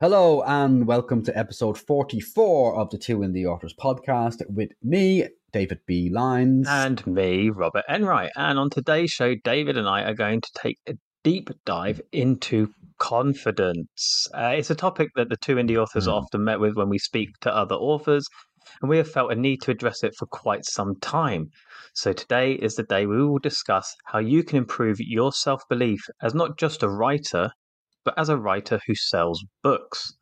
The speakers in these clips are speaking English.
Hello and welcome to episode 44 of the Two Indie Authors podcast with me, David B. Lyons. And me, Robert Enright. And on today's show, David and I are going to take a deep dive into confidence. Uh, it's a topic that the two indie authors Mm. are often met with when we speak to other authors, and we have felt a need to address it for quite some time. So today is the day we will discuss how you can improve your self belief as not just a writer, but as a writer who sells books.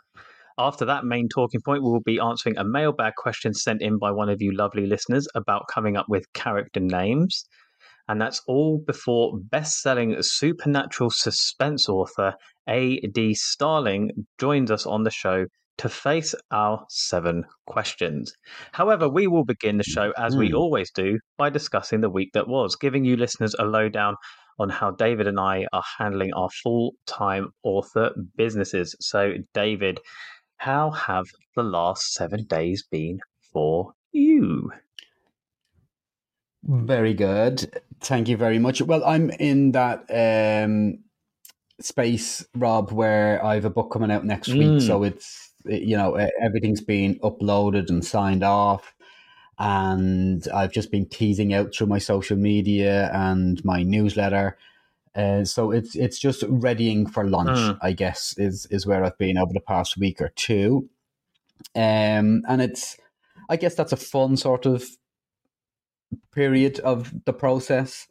After that main talking point, we will be answering a mailbag question sent in by one of you lovely listeners about coming up with character names. And that's all before best selling supernatural suspense author A.D. Starrling joins us on the show to face our seven questions. However, we will begin the show as we Mm. always do by discussing the week that was, giving you listeners a lowdown on how David and I are handling our full time author businesses. So, David, how have the last seven days been for you? Very good. Thank you very much. Well, I'm in that um, space, Rob, where I have a book coming out next Mm. week. So it's, you know, everything's been uploaded and signed off. And I've just been teasing out through my social media and my newsletter. Uh, so it's it's just readying for launch, Mm. I guess, is is where I've been over the past week or two. Um, and it's, I guess that's a fun sort of period of the process.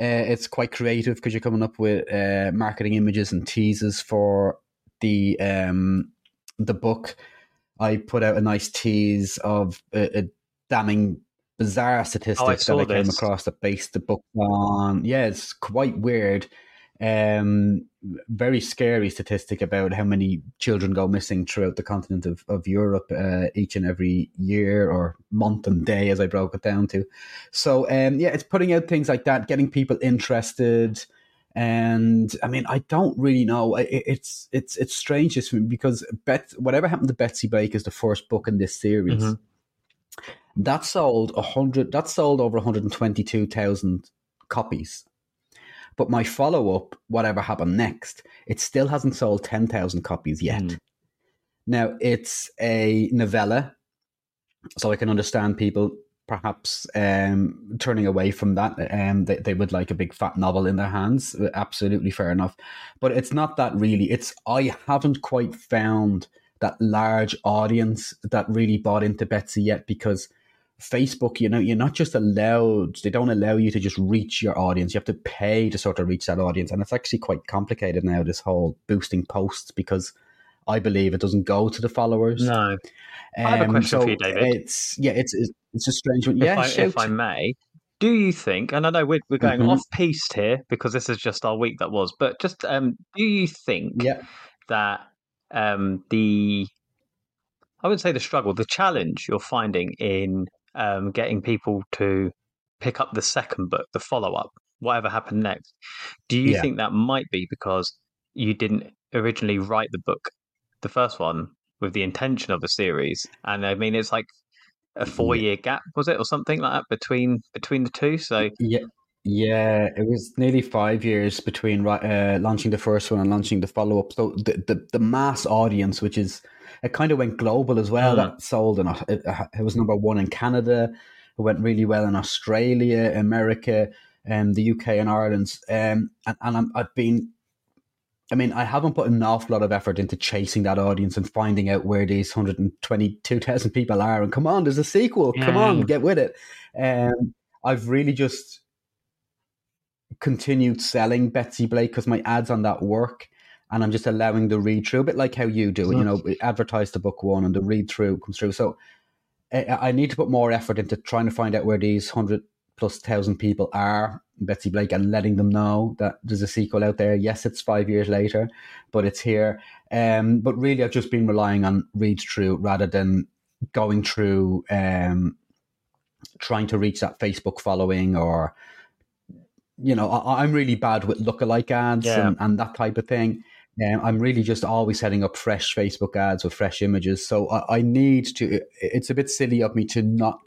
Uh, it's quite creative because you're coming up with uh, marketing images and teases for the um, the book. I put out a nice tease of a, a damning bizarre statistic that saw I came this. across that based the book on. Yeah, it's quite weird. Um, very scary statistic about how many children go missing throughout the continent of, of Europe uh, each and every year or month and day, as I broke it down to. So, um, yeah, it's putting out things like that, getting people interested. And I mean, I don't really know. It- It's it's it's strange just because Bet, whatever happened to Betsy Blake is the first book in this series. Mhm. That sold a hundred. That sold over one hundred and twenty-two thousand copies. But my follow-up, whatever happened next, it still hasn't sold ten thousand copies yet. Mm. Now it's a novella, so I can understand people perhaps um, turning away from that. Um, they, they would like a big fat novel in their hands. Absolutely fair enough, but it's not that really. It's I haven't quite found that large audience that really bought into Betsy yet because Facebook, you know, you're not just allowed, they don't allow you to just reach your audience. You have to pay to sort of reach that audience. And it's actually quite complicated now, this whole boosting posts, because I believe it doesn't go to the followers. No. I have a Um, question for you, David. It's, yeah, it's, it's, it's a strange one. If, Yeah, I, shoot. if I may, do you think, and I know we're, we're going Mhm. off piste here because this is just our week that was, but just um, do you think yeah. that um, the, I would say the struggle, the challenge you're finding in um, getting people to pick up the second book, the follow up, whatever happened next, do you Yeah. think that might be because you didn't originally write the book, the first one, with the intention of a series? And I mean, it's like a four year gap, was it, or something like that between between the two? So Yeah, yeah, it was nearly five years between uh, launching the first one and launching the follow up. So the, the the mass audience, which is it, kind of went global as well. Mm. That sold in Au- it, it was number one in Canada. It went really well in Australia, America, and the UK and Ireland. Um, and and I'm, I've been. I mean, I haven't put an awful lot of effort into chasing that audience and finding out where these 122,000 people are. And come on, there's a sequel. Come on, get with it. Um, I've really just continued selling Betsy Blake because my ads on that work. And I'm just allowing the read through, a bit like how you do it. You know, advertise the book one and the read through comes through. So I, I need to put more effort into trying to find out where these hundred plus thousand people are, Betsy Blake, and letting them know that there's a sequel out there. Yes, it's five years later, but it's here. Um, but really, I've just been relying on read through rather than going through um, trying to reach that Facebook following or you know, I, am really bad with lookalike ads yeah. and, and, that type of thing. Um, I'm really just always setting up fresh Facebook ads with fresh images. So I, I need to. It's a bit silly of me to not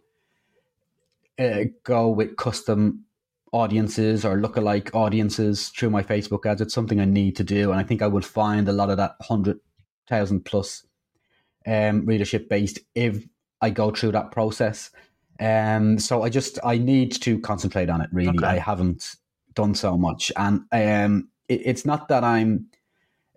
uh, go with custom audiences or lookalike audiences through my Facebook ads. It's something I need to do, and I think I will find a lot of that hundred thousand plus um, readership based if I go through that process. Um, so I just I need to concentrate on it. Really, okay. I haven't done so much, and um, it, it's not that I'm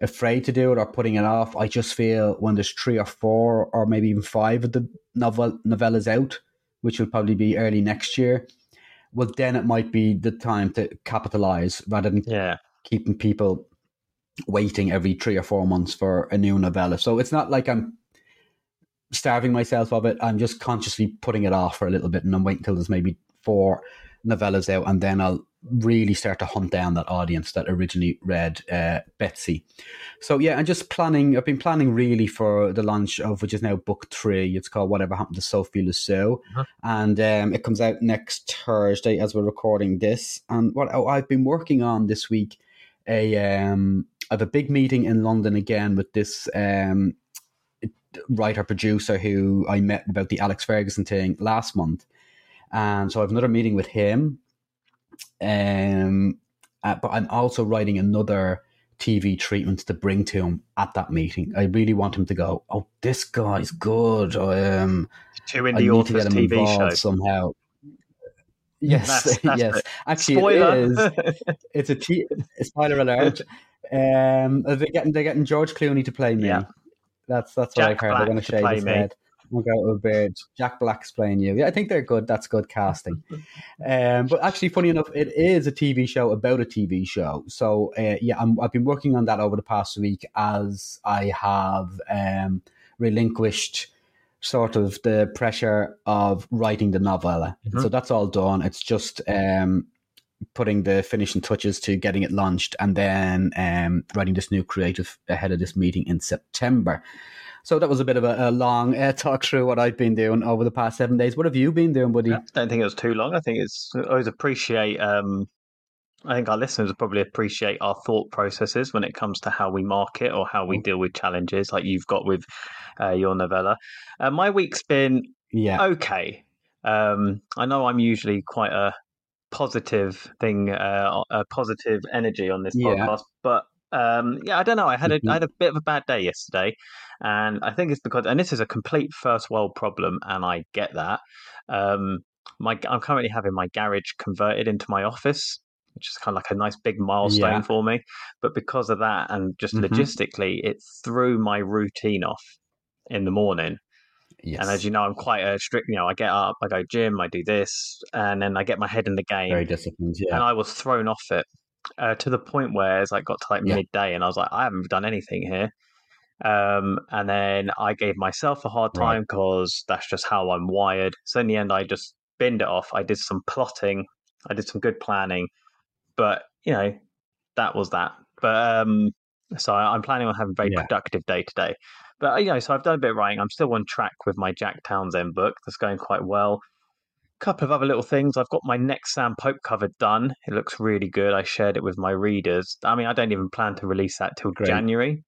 afraid to do it or putting it off. I just feel when there's three or four or maybe even five of the novel novellas out, which will probably be early next year, well then it might be the time to capitalize rather than yeah. keeping people waiting every three or four months for a new novella. So it's not like I'm starving myself of it. I'm just consciously putting it off for a little bit and I'm waiting until there's maybe four novellas out and then I'll really start to hunt down that audience that originally read uh, Betsy. So yeah, I'm just planning. I've been planning really for the launch of which is now book three. It's called Whatever Happened to Sophie Lucas, uh-huh. and um, it comes out next Thursday as we're recording this. And what I've been working on this week, a um, I have a big meeting in London again with this um, writer producer who I met about the Alex Ferguson thing last month. And so I have another meeting with him. Um, uh, but I'm also writing another TV treatment to bring to him at that meeting. I really want him to go, oh, this guy's good. I, Um, Two indie authors TV show somehow. Yes, that's, that's yes. It. Actually, Spoiler. it is. It's a t- spoiler alert. Um, they're getting they're getting George Clooney to play me. Yeah. That's that's what I've heard. Black they're going to shave his me. head. We'll go with beard. Jack Black's playing you. Yeah, I think they're good. That's good casting. um, but actually, funny enough, it is a TV show about a TV show. So uh, yeah, i have been working on that over the past week as I have um, relinquished sort of the pressure of writing the novella. Mm-hmm. So that's all done. It's just um, putting the finishing touches to getting it launched and then um, writing this new creative ahead of this meeting in September. So that was a bit of a, a long uh, talk through what I've been doing over the past seven days. What have you been doing, buddy? I don't think it was too long. I think it's I always appreciate. Um, I think our listeners probably appreciate our thought processes when it comes to how we market or how we mm. deal with challenges, like you've got with uh, your novella. Uh, my week's been yeah okay. Um, I know I'm usually quite a positive thing, uh, a positive energy on this yeah. podcast. But um, yeah, I don't know. I had a mm-hmm. I had a bit of a bad day yesterday, and I think it's because and this is a complete first world problem, and I get that. Um, my I'm currently having my garage converted into my office, which is kind of like a nice big milestone yeah. for me. But because of that, and just mm-hmm. logistically, it threw my routine off in the morning. Yes. And as you know, I'm quite a strict. You know, I get up, I go gym, I do this, and then I get my head in the game. Very disciplined, yeah. And I was thrown off it uh, to the point where it's like got to like yeah. midday, and I was like, I haven't done anything here. Um, and then I gave myself a hard time because right. that's just how I'm wired. So in the end, I just binned it off. I did some plotting, I did some good planning, but you know, that was that. But um, so I'm planning on having a very yeah. productive day today. But you know, so I've done a bit of writing. I'm still on track with my Jack Townsend book. That's going quite well. Couple of other little things. I've got my next Sam Pope cover done. It looks really good. I shared it with my readers. I mean, I don't even plan to release that till Great. January.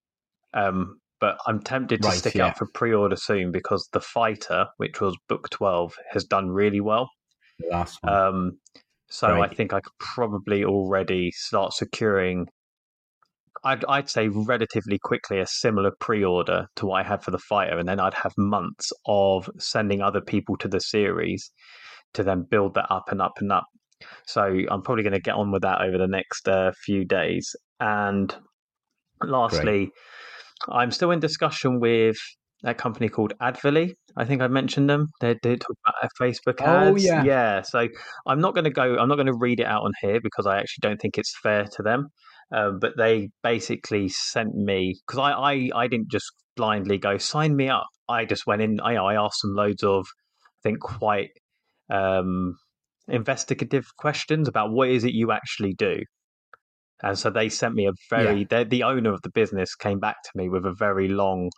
Um, but I'm tempted to right, stick yeah. out for pre-order soon because The Fighter, which was book 12, has done really well. The last one. Um, so Great. I think I could probably already start securing I'd, I'd say relatively quickly a similar pre-order to what I had for the fighter, and then I'd have months of sending other people to the series to then build that up and up and up. So I'm probably going to get on with that over the next uh, few days. And lastly, Great. I'm still in discussion with a company called Adverley. I think I mentioned them. They did talk about Facebook oh, ads. Oh yeah, yeah. So I'm not going to go. I'm not going to read it out on here because I actually don't think it's fair to them. Um, but they basically sent me because I, I I didn't just blindly go sign me up. I just went in. I I asked them loads of I think quite um, investigative questions about what is it you actually do. And so they sent me a very yeah. the owner of the business came back to me with a very long,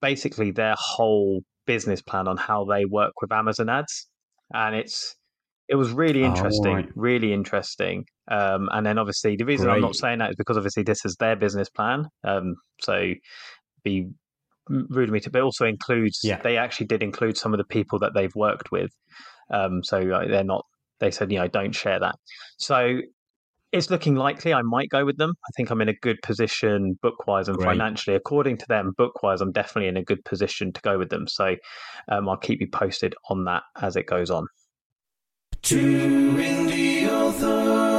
basically their whole business plan on how they work with Amazon ads and it's it was really Oh, interesting, right. really interesting. Um, and then obviously the reason I'm not saying that is because obviously this is their business plan. Um, so be rude of me to, but also includes Yeah. they actually did include some of the people that they've worked with. Um, so uh, they're not. They said, you know, don't share that. So it's looking likely I might go with them. I think I'm in a good position book wise and Great. financially. According to them, book wise, I'm definitely in a good position to go with them. So um, I'll keep you posted on that as it goes on. Two indie authors.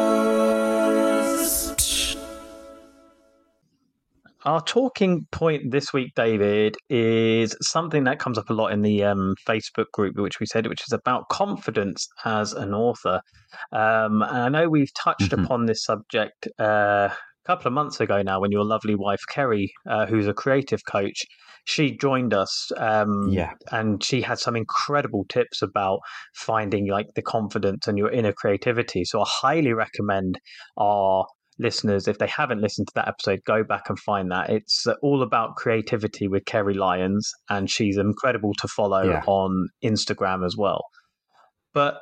Our talking point this week, David, is something that comes up a lot in the um, Facebook group, which we said, which is about confidence as an author. Um, and I know we've touched Mhm. upon this subject uh, a couple of months ago now when your lovely wife, Kerry, uh, who's a creative coach, she joined us. Um, Yeah. and she had some incredible tips about finding like the confidence and your inner creativity. So I highly recommend our listeners, if they haven't listened to that episode, go back and find that. It's uh, all about creativity with Kerry Lyons, and she's incredible to follow Yeah. on Instagram as well. But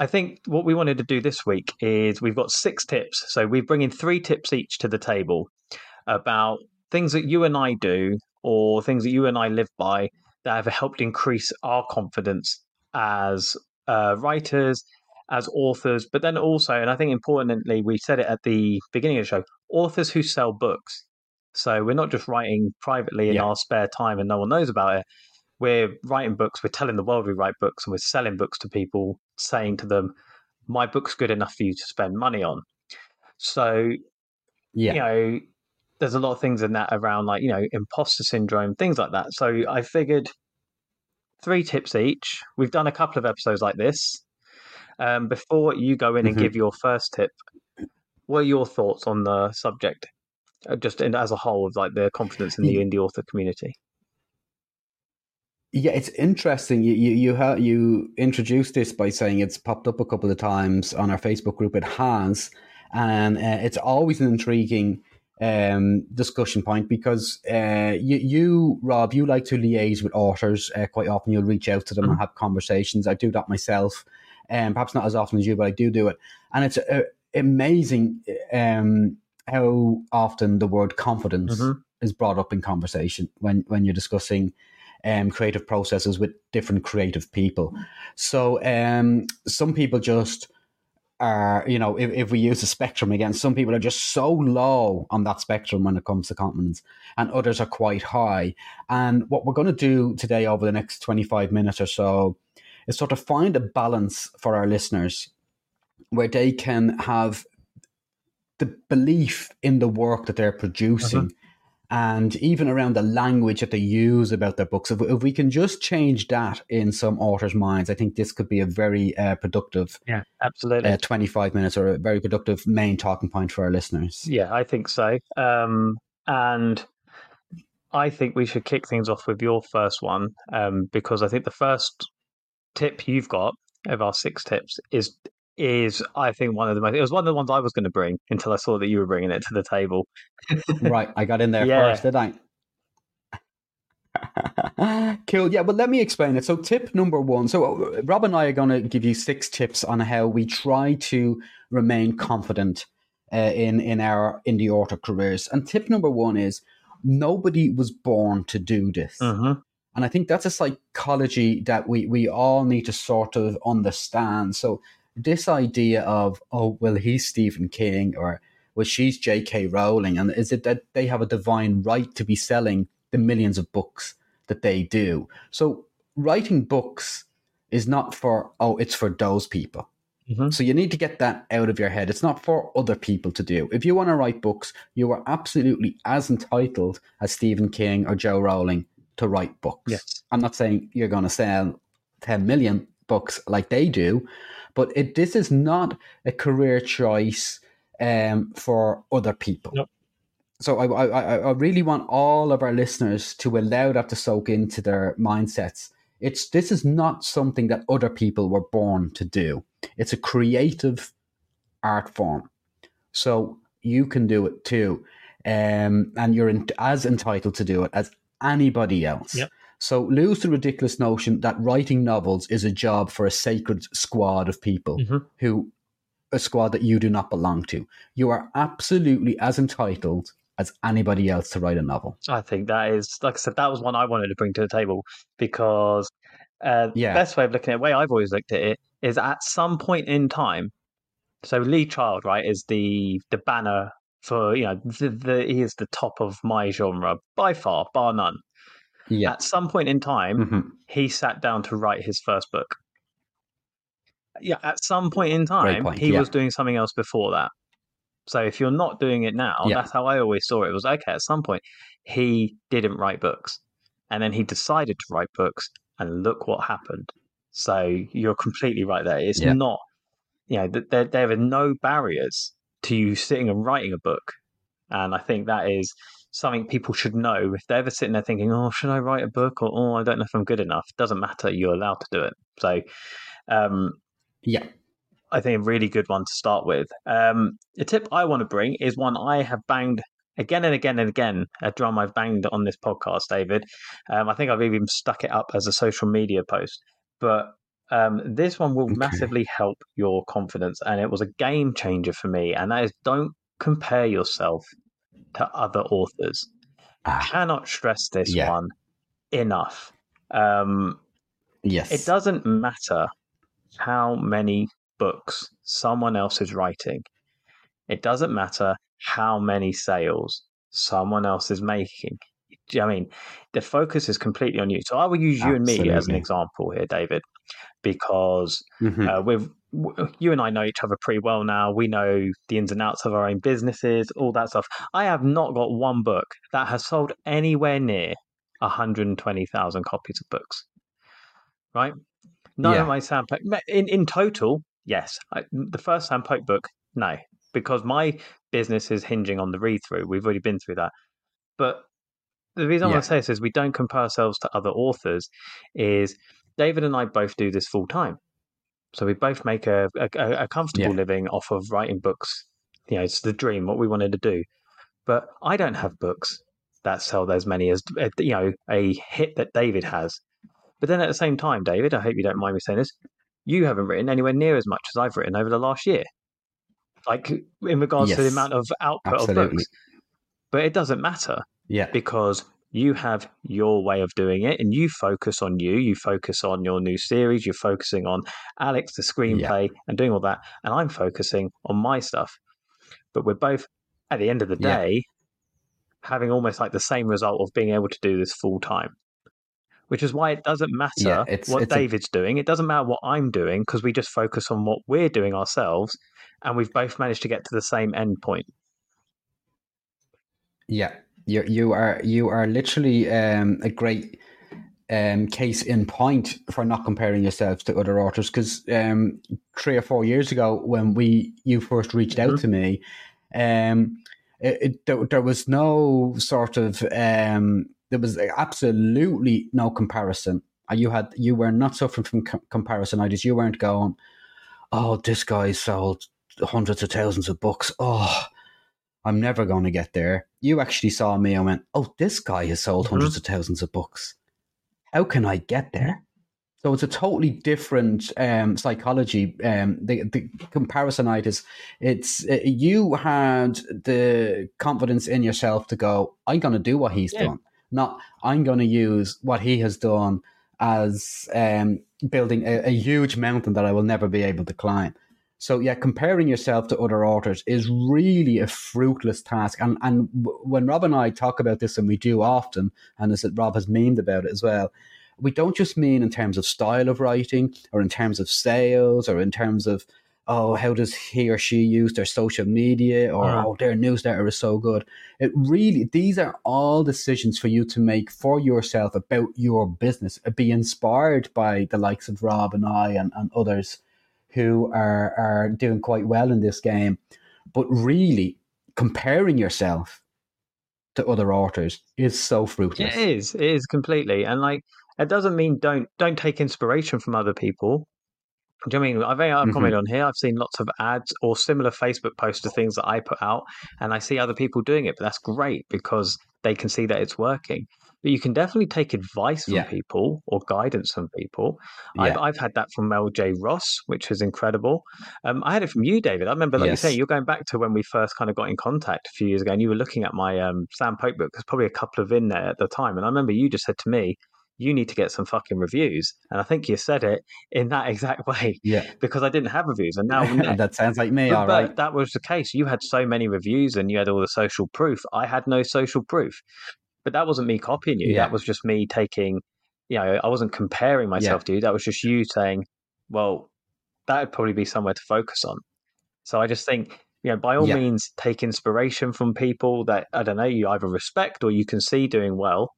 I think what we wanted to do this week is we've got six tips. So we're bringing three tips each to the table about things that you and I do or things that you and I live by that have helped increase our confidence as uh, writers, as authors, but then also, and I think importantly, we said it at the beginning of the show, authors who sell books. So we're not just writing privately in Yeah. our spare time and no one knows about it. We're writing books, we're telling the world we write books, and we're selling books to people, saying to them, my book's good enough for you to spend money on. So Yeah. you know, there's a lot of things in that around like, you know, imposter syndrome, things like that. So I figured three tips each. We've done a couple of episodes like this. Um, before you go in and Mhm. give your first tip, what are your thoughts on the subject, uh, just in, as a whole, of like the confidence in the indie author community? Yeah, it's interesting. You you you, ha- you introduced this by saying it's popped up a couple of times on our Facebook group. It has, and uh, it's always an intriguing um, discussion point because uh, you, you, Rob, you like to liaise with authors uh, quite often. You'll reach out to them and have conversations. I do that myself, um, perhaps not as often as you, but I do do it, and it's uh, amazing um, how often the word confidence Mhm. is brought up in conversation when when you're discussing um, creative processes with different creative people. So um, some people just are, you know, if, if we use the spectrum again, some people are just so low on that spectrum when it comes to confidence, and others are quite high. And what we're going to do today over the next 25 minutes or so is sort of find a balance for our listeners where they can have the belief in the work that they're producing and even around the language that they use about their books. If, if we can just change that in some authors' minds, I think this could be a very uh, productive Yeah, absolutely. uh, 25 minutes or a very productive main talking point for our listeners. Yeah, I think so. Um, and I think we should kick things off with your first one um, because I think the first tip you've got of our six tips is is I think one of the most. It was one of the ones I was going to bring until I saw that you were bringing it to the table. right, I got in there Yeah. first, did I? cool. Yeah, well, let me explain it. So, tip number one. So, uh, Rob and I are going to give you six tips on how we try to remain confident uh, in in our indie author careers. And tip number one is nobody was born to do this. Mm-hmm. And I think that's a psychology that we, we all need to sort of understand. So, this idea of, oh, well, he's Stephen King or, well, she's J.K. Rowling. And is it that they have a divine right to be selling the millions of books that they do? So, writing books is not for, oh, it's for those people. Mhm. So, you need to get that out of your head. It's not for other people to do. If you want to write books, you are absolutely as entitled as Stephen King or Jo Rowling to write books. Yes. I'm not saying you're going to sell 10 million books like they do, but it, this is not a career choice um, for other people. Nope. So I, I, I- really want all of our listeners to allow that to soak into their mindsets. It's this is not something that other people were born to do. It's a creative art form, so you can do it too, um, and you're in, as entitled to do it as anybody else. Yep. So lose the ridiculous notion that writing novels is a job for a sacred squad of people Mhm. who a squad that you do not belong to. You are absolutely as entitled as anybody else to write a novel. I think that is, like I said, that was one I wanted to bring to the table because uh, Yeah. the best way of looking at it, the way I've always looked at it, is at some point in time. So Lee Child, right, is the the banner for you know the, the he is the top of my genre by far, bar none. Yeah. At some point in time, Mhm. he sat down to write his first book. Yeah, at some point in time, point, he yeah. was doing something else before that. So if you're not doing it now, Yeah. that's how I always saw it. It was okay. At some point, he didn't write books, and then he decided to write books, and look what happened. So you're completely right there. It's Yeah. not, you know, th- there there are no barriers to you sitting and writing a book, and I think that is something people should know if they're ever sitting there thinking, "Oh, should I write a book?" or "Oh, I don't know if I'm good enough." Doesn't matter. You're allowed to do it. So. Um, Yeah. I think a really good one to start with. Um, a tip I want to bring is one I have banged again and again and again, a drum I've banged on this podcast, David. Um, I think I've even stuck it up as a social media post. But um, this one will Okay. massively help your confidence. And it was a game changer for me. And that is don't compare yourself to other authors. Ah, Cannot stress this Yeah. one enough. Um, yes. it doesn't matter how many books someone else is writing. It doesn't matter how many sales someone else is making. Do you know what I mean? The focus is completely on you. So I will use you and me as an example here, David, because Mhm. uh, we've w- you and I know each other pretty well now. We know the ins and outs of our own businesses, all that stuff. I have not got one book that has sold anywhere near 120,000 copies of books. Right? None Yeah. of my Sam Pope, in, in total, yes. I, the first Sam Pope book, no, because my business is hinging on the read through. We've already been through that. But the reason I Yeah. want to say this is we don't compare ourselves to other authors, is David and I both do this full time. So we both make a, a, a comfortable Yeah. living off of writing books. You know, it's the dream, what we wanted to do. But I don't have books that sell as many as, uh, you know, a hit that David has. But then at the same time, David, I hope you don't mind me saying this, you haven't written anywhere near as much as I've written over the last year. Like in regards to the amount of output of books. But it doesn't matter yeah. because you have your way of doing it and you focus on you you focus on your new series you're focusing on alex the screenplay and doing all that and i'm focusing on my stuff. But we're both at the end of the Yeah. day having almost like the same result of being able to do this full time which is why it doesn't matter Yeah, it's- what it's a- david's doing. It doesn't matter what i'm doing because we just focus on what we're doing ourselves and we've both managed to get to the same end point. Yeah, you you are you are literally um, a great um, case in point for not comparing yourselves to other authors. Because um, three or four years ago, when we you first reached out Mhm. to me, um, it, it, there, there was no sort of um, there was absolutely no comparison. Uh, You had you were not suffering from com- comparisonitis. You weren't going, oh, this guy sold hundreds of thousands of books. Oh, I'm never going to get there. You actually saw me and went, oh, this guy has sold Mhm. hundreds of thousands of books. How can I get there? So it's a totally different um, psychology. Um, the, the comparisonitis. It's uh, you had the confidence in yourself to go. I'm going to do what he's Yeah. done. Not I'm going to use what he has done as um, building a, a huge mountain that I will never be able to climb. So yeah, comparing yourself to other authors is really a fruitless task. And and when Rob and I talk about this, and we do often, and as Rob has memed about it as well, we don't just mean in terms of style of writing, or in terms of sales, or in terms of oh how does he or she use their social media, or Mhm. oh their newsletter is so good. It really these are all decisions for you to make for yourself about your business. Be inspired by the likes of Rob and I and, and others who are are doing quite well in this game, but really comparing yourself to other authors is so fruitless. It is. It is completely. And like, it doesn't mean don't don't take inspiration from other people. Do you know I mean? I've, I've Mhm. commented on here. I've seen lots of ads or similar Facebook posts to things that I put out, and I see other people doing it. But that's great because they can see that it's working. But you can definitely take advice from Yeah. people or guidance from people. I've, I've had that from Mel J. Ross, which was incredible. Um, I had it from you, David. I remember, like you say, you're going back to when we first kind of got in contact a few years ago, and you were looking at my um, Sam Pope book. There's probably a couple of in there at the time, and I remember you just said to me, "You need to get some fucking reviews," and I think you said it in that exact way Yeah. because I didn't have reviews, and now that sounds like me, but, all but right. that was the case. You had so many reviews and you had all the social proof. I had no social proof. But that wasn't me copying you. Yeah. That was just me taking, you know, I wasn't comparing myself to you. That was just you saying, well, that would probably be somewhere to focus on. So I just think, you know, by all Yeah. means, take inspiration from people that, I don't know, you either respect or you can see doing well.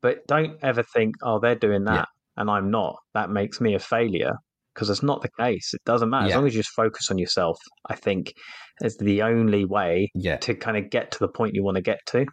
But don't ever think, oh, they're doing that Yeah. and I'm not. That makes me a failure because it's not the case. It doesn't matter. As long as you just focus on yourself, I think is the only way Yeah. to kind of get to the point you want to get to.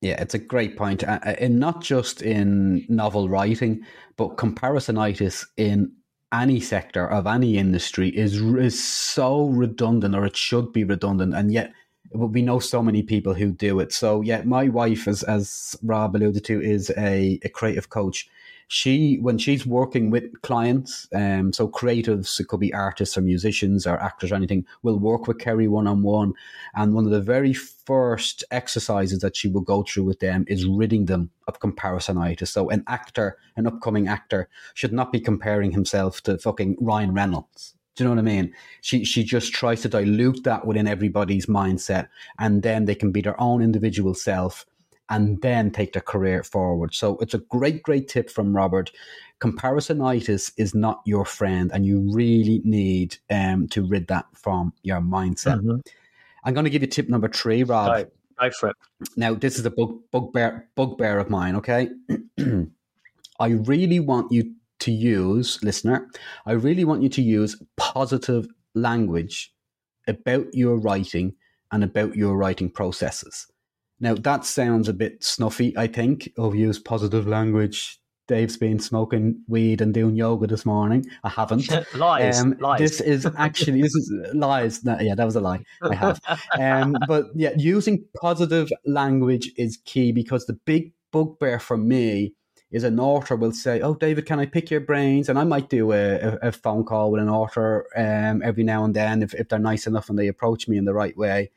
Yeah, it's a great point. And not just in novel writing, but comparisonitis in any sector of any industry is is so redundant, or it should be redundant, and yet we know so many people who do it. So yeah, my wife, as as Rob alluded to, is a, a creative coach. She when she's working with clients, um, so creatives, it could be artists or musicians or actors or anything, will work with Kerry one on one. And one of the very first exercises that she will go through with them is ridding them of comparisonitis. So an actor, an upcoming actor, should not be comparing himself to fucking Ryan Reynolds. Do you know what I mean? She she just tries to dilute that within everybody's mindset, and then they can be their own individual self, and then take their career forward. So it's a great, great tip from Robert. Comparisonitis is not your friend, and you really need um, to rid that from your mindset. Mhm. I'm going to give you tip number three, Rob. Go, go for it. Now, this is a bug, bugbear, bugbear of mine, okay? I really want you to use, listener, I really want you to use positive language about your writing and about your writing processes. Now, that sounds a bit snuffy, I think. Oh, use positive language. Dave's been smoking weed and doing yoga this morning. I haven't. lies, Um, lies. This is actually this is lies. No, yeah, that was a lie. I have. Um, but yeah, using positive language is key because the big bugbear for me is an author will say, "Oh, David, can I pick your brains?" And I might do a, a, a phone call with an author um, every now and then if, if they're nice enough and they approach me in the right way.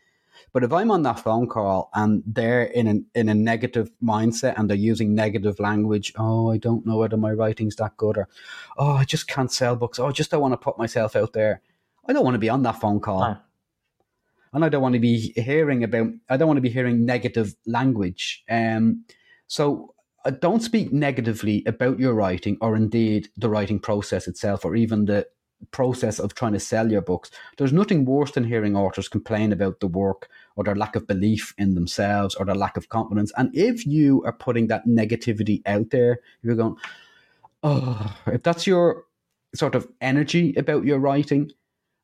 But if I'm on that phone call and they're in an, in a negative mindset and they're using negative language, oh, I don't know whether my writing's that good, or oh, I just can't sell books. Oh, I just don't want to put myself out there. I don't want to be on that phone call. No. And I don't want to be hearing about, I don't want to be hearing negative language. Um, so uh, don't speak negatively about your writing or indeed the writing process itself or even the process of trying to sell your books. There's nothing worse than hearing authors complain about the work or their lack of belief in themselves or their lack of confidence. And if you are putting that negativity out there, you're going, oh, if that's your sort of energy about your writing,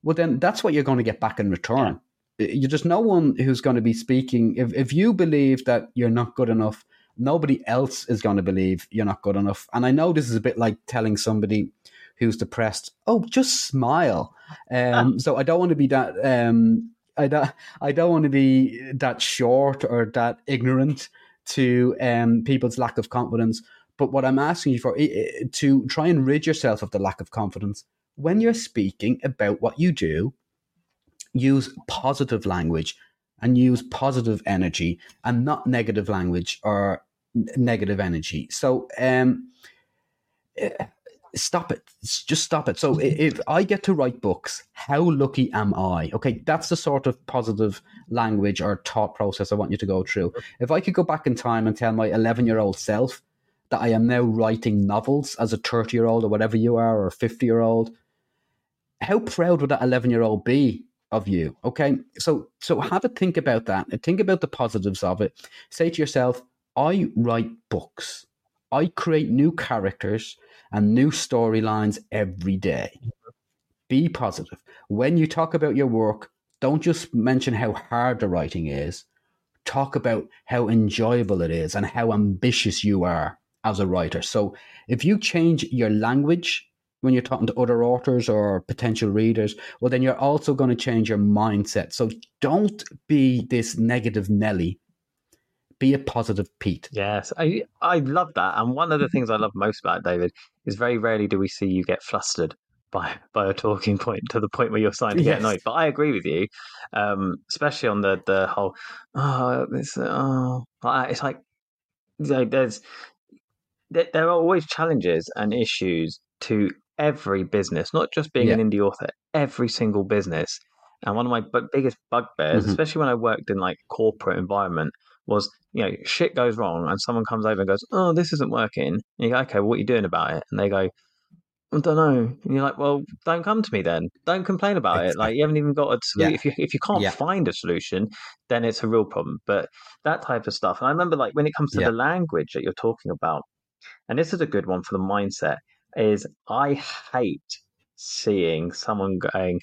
well, then that's what you're going to get back in return. You're just no one who's going to be speaking. If, if you believe that you're not good enough, nobody else is going to believe you're not good enough. And I know this is a bit like telling somebody who's depressed, oh, just smile. Um, so I don't want to be that. Um, I don't. I don't want to be that short or that ignorant to um, people's lack of confidence. But what I'm asking you for to try and rid yourself of the lack of confidence when you're speaking about what you do. Use positive language and use positive energy and not negative language or negative energy. So, um, eh, stop it. Just stop it. So, mm-hmm. if I get to write books, how lucky am I? Okay, that's the sort of positive language or thought process I want you to go through. If I could go back in time and tell my 11 year old self that I am now writing novels as a 30 year old or whatever you are, or a 50 year old, how proud would that 11 year old be of you okay so so have a think about that and think about the positives of it say to yourself i write books i create new characters and new storylines every day be positive when you talk about your work don't just mention how hard the writing is talk about how enjoyable it is and how ambitious you are as a writer so if you change your language when you're talking to other authors or potential readers, well, then you're also going to change your mindset. So don't be this negative Nelly. Be a positive Pete. Yes, I I love that. And one of the things I love most about David is very rarely do we see you get flustered by by a talking point to the point where you're starting to get annoyed. But I agree with you, um, especially on the the whole. Oh, this. Oh, it's like you know, there's there, there are always challenges and issues to every business, not just being an indie author. Every single business. And one of my biggest bugbears, Mhm. especially when I worked in like corporate environment, was you know shit goes wrong and someone comes over and goes, "Oh, this isn't working." And you go, "Okay, what are you doing about it?" And they go, "I don't know." And you're like, "Well, don't come to me then. Don't complain about it. Like you haven't even got a solution. Yeah. If you if you can't Yeah. find a solution, then it's a real problem." But that type of stuff. And I remember like when it comes to Yeah. the language that you're talking about, and this is a good one for the mindset. Is I hate seeing someone going,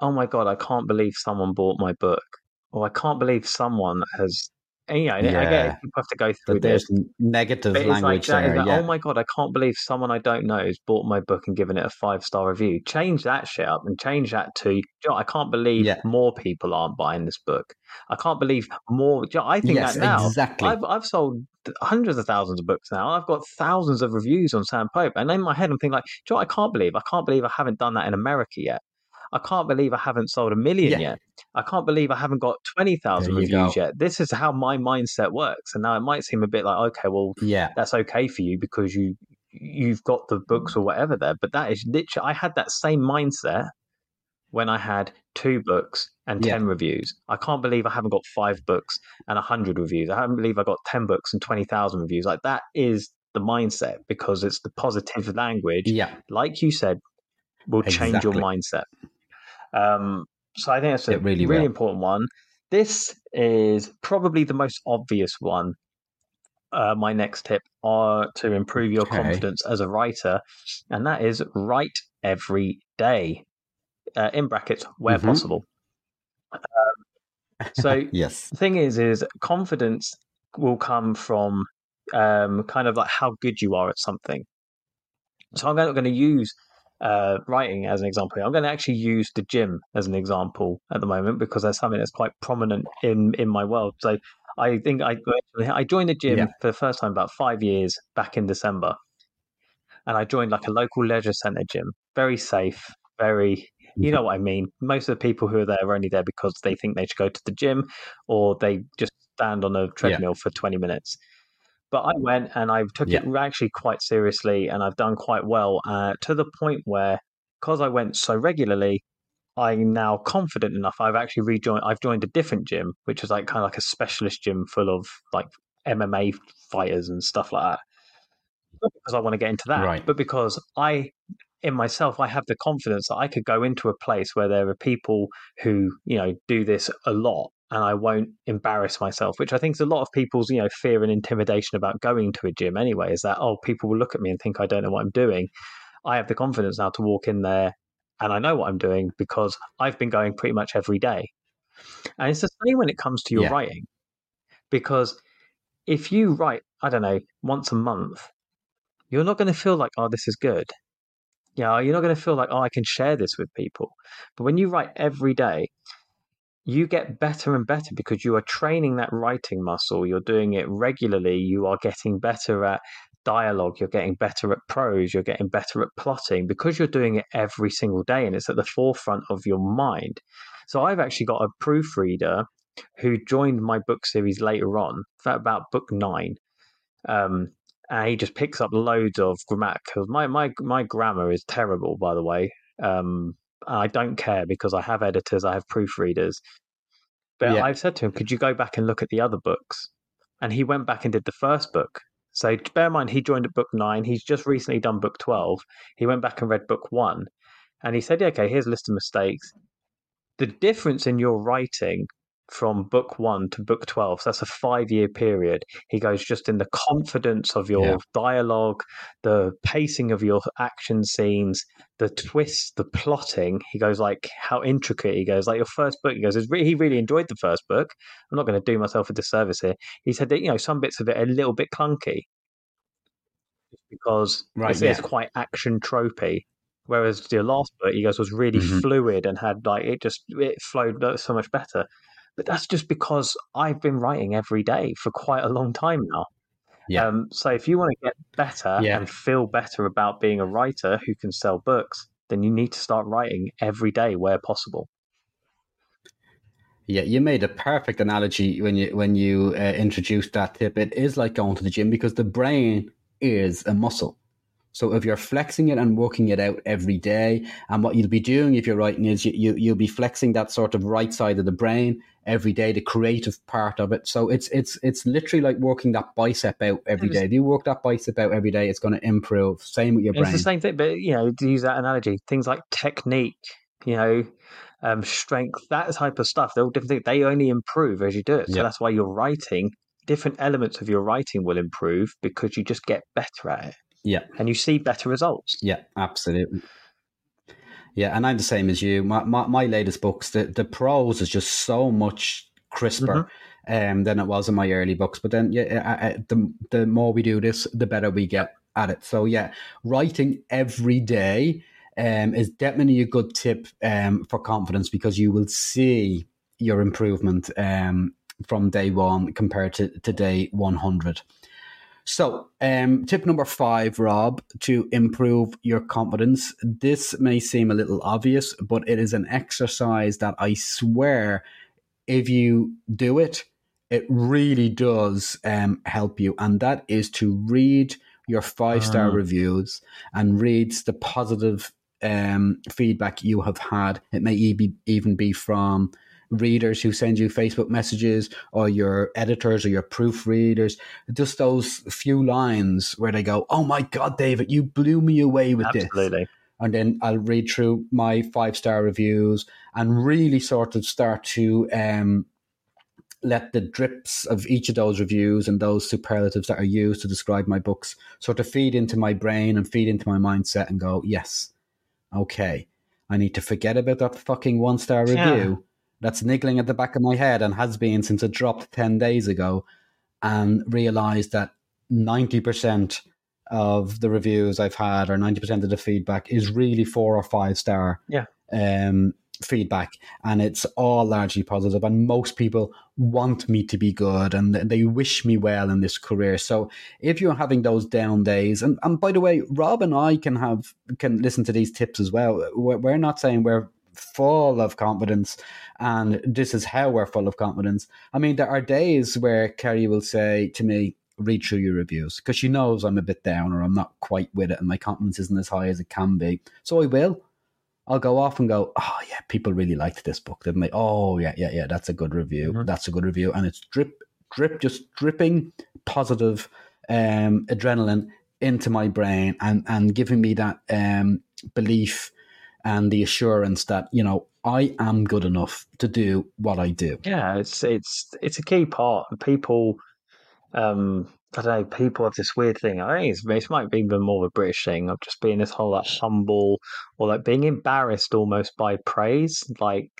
"Oh my god, I can't believe someone bought my book," or "I can't believe someone has." And, you know, and I get people have to go through That there's this. negative But like language is there. that, yeah. oh my god, I can't believe someone I don't know has bought my book and given it a five star review. Change that shit up and change that to, "Do you know I can't believe Yeah. more people aren't buying this book. I can't believe more. you know, I think yes, that now. exactly. I've I've sold hundreds of thousands of books now. I've got thousands of reviews on Sam Pope, and in my head, I'm thinking like, "Do you know I can't believe. I can't believe I haven't done that in America yet. I can't believe I haven't sold a million Yeah. yet. I can't believe I haven't got twenty thousand reviews go. yet. This is how my mindset works. And now it might seem a bit like, okay, well, yeah. that's okay for you because you you've got the books or whatever there. But that is literally, I had that same mindset when I had two books and Yeah. 10 reviews. I can't believe I haven't got five books and 100 reviews. I can't believe I got 10 books and 20,000 reviews. Like that is the mindset because it's the positive language, Yeah. like you said, will change your mindset. Um, so I think that's a It really really will. important one. This is probably the most obvious one. Uh, my next tip are to improve your Okay. confidence as a writer, and that is write every day. Uh, in brackets, where Mhm. possible. Um, so Yes. the thing is, is confidence will come from um, kind of like how good you are at something. So I'm not going to use uh, writing as an example. I'm going to actually use the gym as an example at the moment because that's something that's quite prominent in in my world. So I think I I joined the gym Yeah. for the first time about five years back in December, and I joined like a local leisure centre gym. Very safe, very you know what I mean. Most of the people who are there are only there because they think they should go to the gym, or they just stand on a treadmill for 20 minutes. But I went and I took it actually quite seriously, and I've done quite well uh, to the point where, because I went so regularly, I'm now confident enough. I've actually rejoined. I've joined a different gym, which is like kind of like a specialist gym full of like MMA fighters and stuff like that. Not because I want to get into that, Right. but because I, in myself, I have the confidence that I could go into a place where there are people who you know do this a lot, and I won't embarrass myself. Which I think is a lot of people's you know fear and intimidation about going to a gym. Anyway, is that oh people will look at me and think I don't know what I'm doing. I have the confidence now to walk in there and I know what I'm doing because I've been going pretty much every day. And it's the same when it comes to your Yeah. writing. Because if you write, I don't know, once a month, you're not going to feel like, oh, this is good. Yeah, you're not going to feel like, oh, I can share this with people. But when you write every day, you get better and better because you are training that writing muscle. You're doing it regularly. You are getting better at dialogue. You're getting better at prose. You're getting better at plotting because you're doing it every single day and it's at the forefront of your mind. So I've actually got a proofreader who joined my book series later on, about book nine. Um, and he just picks up loads of grammatical. My my my grammar is terrible, by the way. Um, I don't care because I have editors, I have proofreaders. But Yeah. I've said to him, "Could you go back and look at the other books?" And he went back and did the first book. So bear in mind, he joined at book nine. He's just recently done book twelve. He went back and read book one, and he said, yeah, "Okay, here's a list of mistakes." The difference in your writing from book one to book 12 so that's a five year period. He goes just in the confidence of your Yeah. dialogue the pacing of your action scenes the twists the plotting. He goes like how intricate he goes. Like your first book he goes he really enjoyed the first book. I'm not going to do myself a disservice here. He said that you know some bits of it are a little bit clunky. Because Right, it's, it's quite action tropey. Whereas the last book he goes was really Mhm. fluid and had like it just it flowed so much better but that's just because I've been writing every day for quite a long time now. Yeah. Um, so if you want to get better Yeah. and feel better about being a writer who can sell books, then you need to start writing every day where possible. Yeah, you made a perfect analogy when you when you uh, introduced that tip. It is like going to the gym because the brain is a muscle. So if you're flexing it and working it out every day, and what you'll be doing if you're writing is you, you you'll be flexing that sort of right side of the brain every day, the creative part of it. So it's it's it's literally like working that bicep out every day. If you work that bicep out every day, it's going to improve. Same with your brain. It's the same thing, but you know, to use that analogy, things like technique, you know, um, strength, that type of stuff, they're all different things. They only improve as you do it. So Yeah. that's why you're writing, different elements of your writing will improve because you just get better at it Yeah. and you see better results. Yeah, absolutely. Yeah, and I'm the same as you. My my, my latest books, the, the prose is just so much crisper um, than it was in my early books. But then, yeah, I, I, the the more we do this, the better we get at it. So yeah, writing every day um, is definitely a good tip um, for confidence because you will see your improvement um, from day one compared to, to day 100. So, um, tip number five, Rob, to improve your confidence. This may seem a little obvious, but it is an exercise that I swear, if you do it, it really does um, help you. And that is to read your five star Ah. reviews and read the positive um, feedback you have had. It may e- be, even be from readers who send you Facebook messages or your editors or your proofreaders just those few lines where they go, "Oh my God, David, you blew me away with this," and then I'll read through my five star reviews and really sort of start to um, let the drips of each of those reviews and those superlatives that are used to describe my books sort of feed into my brain and feed into my mindset and go, "Yes, okay, I need to forget about that fucking one star review." That's niggling at the back of my head and has been since it dropped 10 days ago, and realized that 90% of the reviews I've had or 90% of the feedback is really four or five star Yeah. um, feedback. And it's all largely positive. And most people want me to be good and they wish me well in this career. So if you're having those down days, and, and by the way, Rob and I can have can listen to these tips as well. We're, we're not saying we're full of confidence and this is how we're full of confidence. I mean, there are days where Kerry will say to me, read through your reviews because she knows I'm a bit down or I'm not quite with it and my confidence isn't as high as it can be. So I will. I'll go off and go, oh, yeah, people really liked this book, didn't they? Oh, yeah, yeah, yeah, that's a good review. Mhm. That's a good review. And it's drip, drip, just dripping positive um, adrenaline into my brain and, and giving me that um, belief and the assurance that, you know, I am good enough to do what I do. Yeah, it's it's it's a key part. People, um, I don't know. People have this weird thing. I think it's, it might be even more of a British thing of just being this whole like humble or like being embarrassed almost by praise. Like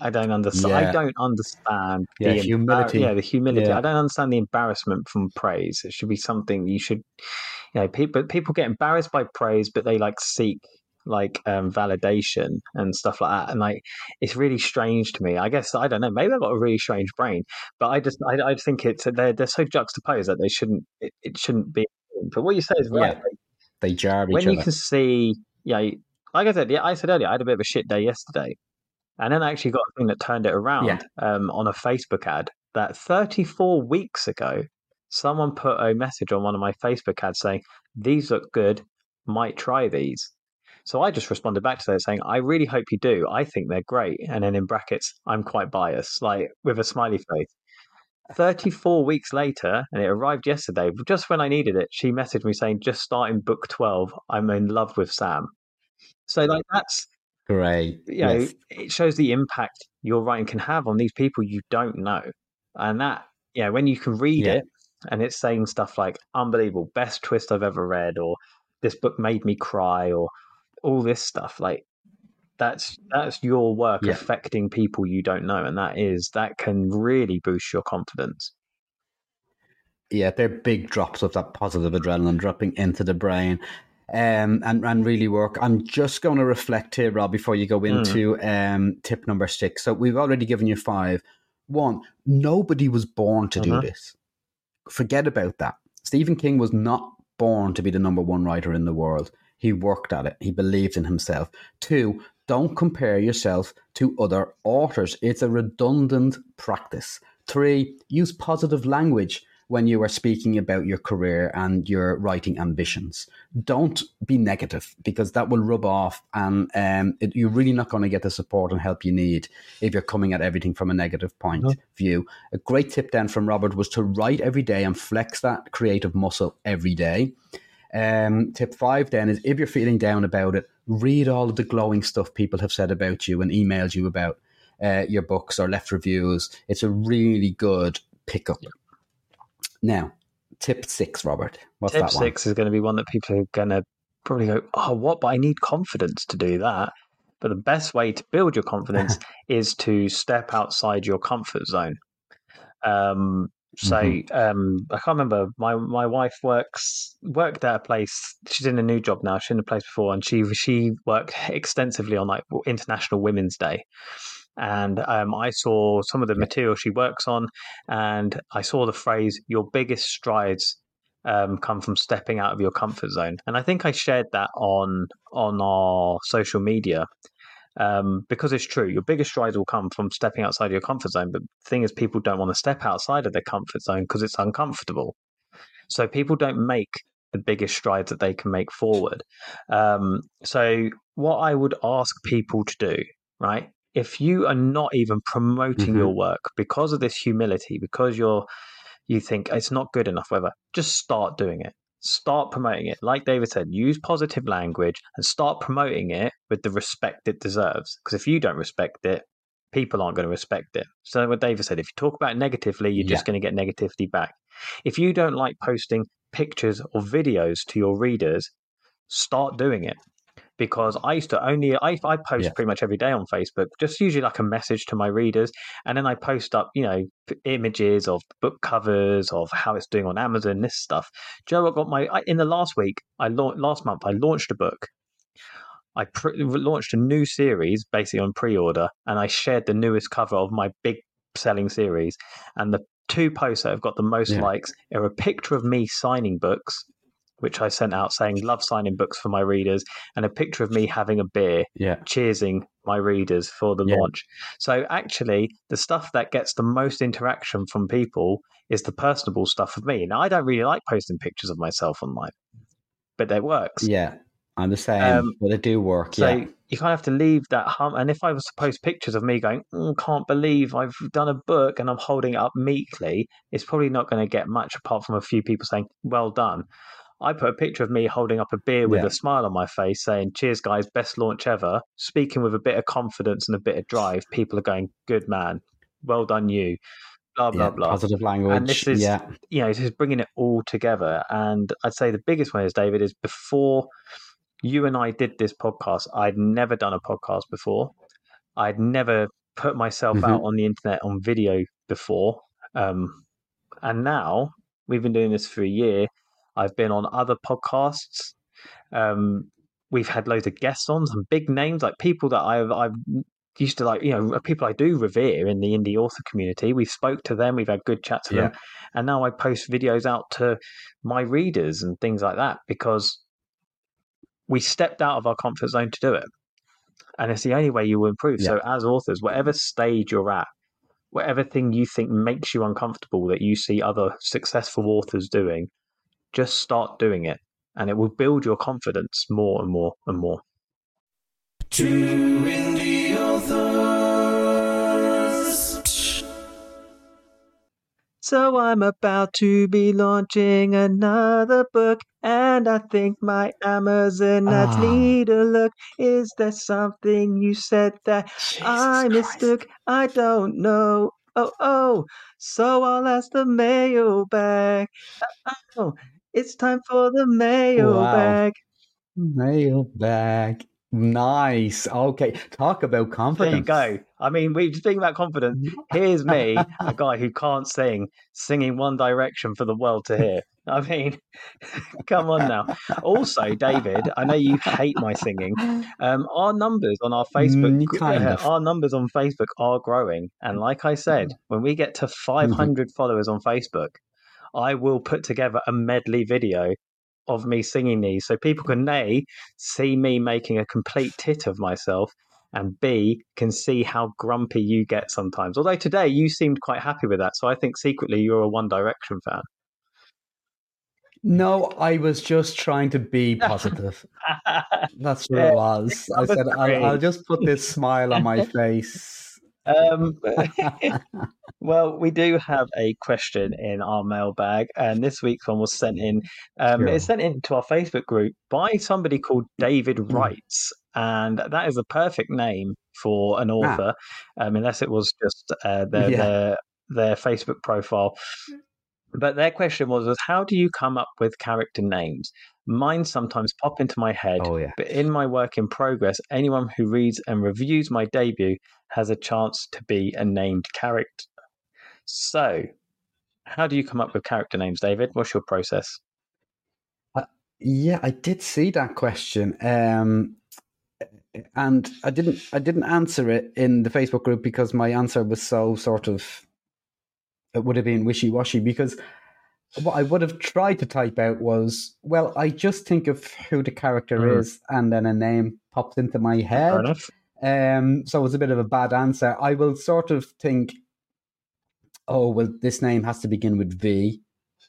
I don't understand. I don't understand. Yeah, the embar- humility. yeah, the humility. Yeah. I don't understand the embarrassment from praise. It should be something you should. You know, people people get embarrassed by praise, but they like seek like um validation and stuff like that and like it's really strange to me i guess i don't know maybe i've got a really strange brain but i just i, I think it's they're, they're so juxtaposed that they shouldn't it, it shouldn't be but what you say is right Yeah. They jar each other. when you other. can see yeah like i said yeah i said earlier i had a bit of a shit day yesterday and then i actually got a thing that turned it around Yeah. um, on a facebook ad that 34 weeks ago someone put a message on one of my facebook ads saying these look good might try these so I just responded back to that saying, I really hope you do. I think they're great. And then in brackets, I'm quite biased, like with a smiley face. 34 weeks later, and it arrived yesterday, just when I needed it, she messaged me saying, just starting book 12. I'm in love with Sam. So, like, that's, Great. you know, Yes. it shows the impact your writing can have on these people you don't know. And that, yeah, when you can read Yeah. it and it's saying stuff like, unbelievable, best twist I've ever read, or this book made me cry, or all this stuff, like, that's that's your work Yeah. affecting people you don't know and that is that can really boost your confidence yeah, they're big drops of that positive adrenaline dropping into the brain. Um, and, and really work. I'm just going to reflect here, Rob, before you go into um, tip number six. So we've already given you five. One, nobody was born to Mhm. do this. Forget about that. Stephen King was not born to be the number one writer in the world. He worked at it. He believed in himself. Two, don't compare yourself to other authors. It's a redundant practice. Three, use positive language when you are speaking about your career and your writing ambitions. Don't be negative because that will rub off and um, it, you're really not going to get the support and help you need if you're coming at everything from a negative point No. of view. A great tip then from Robert was to write every day and flex that creative muscle every day. Um, tip five then is if you're feeling down about it, read all of the glowing stuff people have said about you and emailed you about uh, your books or left reviews. It's a really good pickup. Now, tip six, Robert. What's Tip that one? six is going to be one that people are going to probably go, oh, what? But I need confidence to do that. But the best way to build your confidence is to step outside your comfort zone. Um, so Mm-hmm. um, I can't remember. My my wife works worked at a place. She's in a new job now. She's in a place before, and she she worked extensively on like International Women's Day. And um, I saw some of the material she works on, and I saw the phrase "your biggest strides um, come from stepping out of your comfort zone." And I think I shared that on on our social media um, because it's true. Your biggest strides will come from stepping outside your comfort zone. But the thing is, people don't want to step outside of their comfort zone because it's uncomfortable. So people don't make the biggest strides that they can make forward. Um, so what I would ask people to do, right? If you are not even promoting Mhm. your work because of this humility, because you're you think it's not good enough, whatever, just start doing it. Start promoting it. Like David said, use positive language and start promoting it with the respect it deserves. Because if you don't respect it, people aren't going to respect it. So, what David said, if you talk about it negatively, you're just going to get negativity back. If you don't like posting pictures or videos to your readers, start doing it. Because I used to only, I, I post Yeah. pretty much every day on Facebook, just usually like a message to my readers. And then I post up, you know, images of book covers, of how it's doing on Amazon, this stuff. Joe, you know what got my, I, in the last week, I last month, I launched a book. I pre- launched a new series basically on pre-order, and I shared the newest cover of my big selling series. And the two posts that have got the most Yeah. likes are a picture of me signing books, which I sent out saying love signing books for my readers, and a picture of me having a beer, Yeah. cheersing my readers for the Yeah. launch. So actually, the stuff that gets the most interaction from people is the personable stuff of me. Now, I don't really like posting pictures of myself online, but it works. Yeah. I'm the same, Um, but it do work. So yeah. you kind of have to leave that hum. And if I was to post pictures of me going, "Mm, can't believe I've done a book and I'm holding it up meekly, it's probably not going to get much apart from a few people saying, well done. I put a picture of me holding up a beer with Yeah. a smile on my face saying, cheers, guys, best launch ever. Speaking with a bit of confidence and a bit of drive, people are going, good man, well done, you. Blah, blah, yeah. blah Positive language. And this is- yeah. you know, just bringing it all together. And I'd say the biggest one is, David, is before you and I did this podcast, I'd never done a podcast before. I'd never put myself out on the internet on video before. Um, and now we've been doing this for a year. I've been on other podcasts. Um, we've had loads of guests on, some big names, like people that I've, I've used to like, you know, people I do revere in the indie author community. We've spoke to them, we've had good chats with Yeah. them, and now I post videos out to my readers and things like that because we stepped out of our comfort zone to do it, and it's the only way you will improve. So, as authors, whatever stage you're at, whatever thing you think makes you uncomfortable that you see other successful authors doing, just start doing it, and it will build your confidence more and more and more. Two indie authors. So I'm about to be launching another book, and I think my Amazon ads Ah. need a look. Is there something you said that Jesus I Christ. mistook? I don't know. Oh, oh. So I'll ask the mailbag. Oh, it's time for the mailbag. Mailbag. Nice. Okay. Talk about confidence. There you go. I mean, we speaking about confidence. Here's me, a guy who can't sing, singing One Direction for the world to hear. I mean, come on now. Also, David, I know you hate my singing. Um, our numbers on our Facebook, Mm, kind uh, of. our numbers on Facebook are growing, and like I said, when we get to 500 followers on Facebook, I will put together a medley video of me singing these, so people can a see me making a complete tit of myself, and b can see how grumpy you get sometimes. Although today you seemed quite happy with that, so I think secretly you're a One Direction fan. No, I was just trying to be positive. That's what Yeah, it was. I said, I'll. I'll just put this smile on my face. Um, well, we do have a question in our mailbag, and this week's one was sent in. Um, Sure. It's sent in to our Facebook group by somebody called David Mm. Wrights, and that is a perfect name for an author, um, unless it was just uh, their, Ah. Yeah. their their Facebook profile. But their question was, was how do you come up with character names? Mine sometimes pop into my head, Oh, yeah. but in my work in progress, anyone who reads and reviews my debut has a chance to be a named character. So, how do you come up with character names, David? What's your process? Yeah, I did see that question. Um, and I didn't I didn't answer it in the Facebook group because my answer was so sort of it would have been wishy washy because what I would have tried to type out was well I just think of who the character Mhm. is and then a name popped into my Fair head. enough. Um, so it's a bit of a bad answer. I will sort of think, oh well, this name has to begin with V.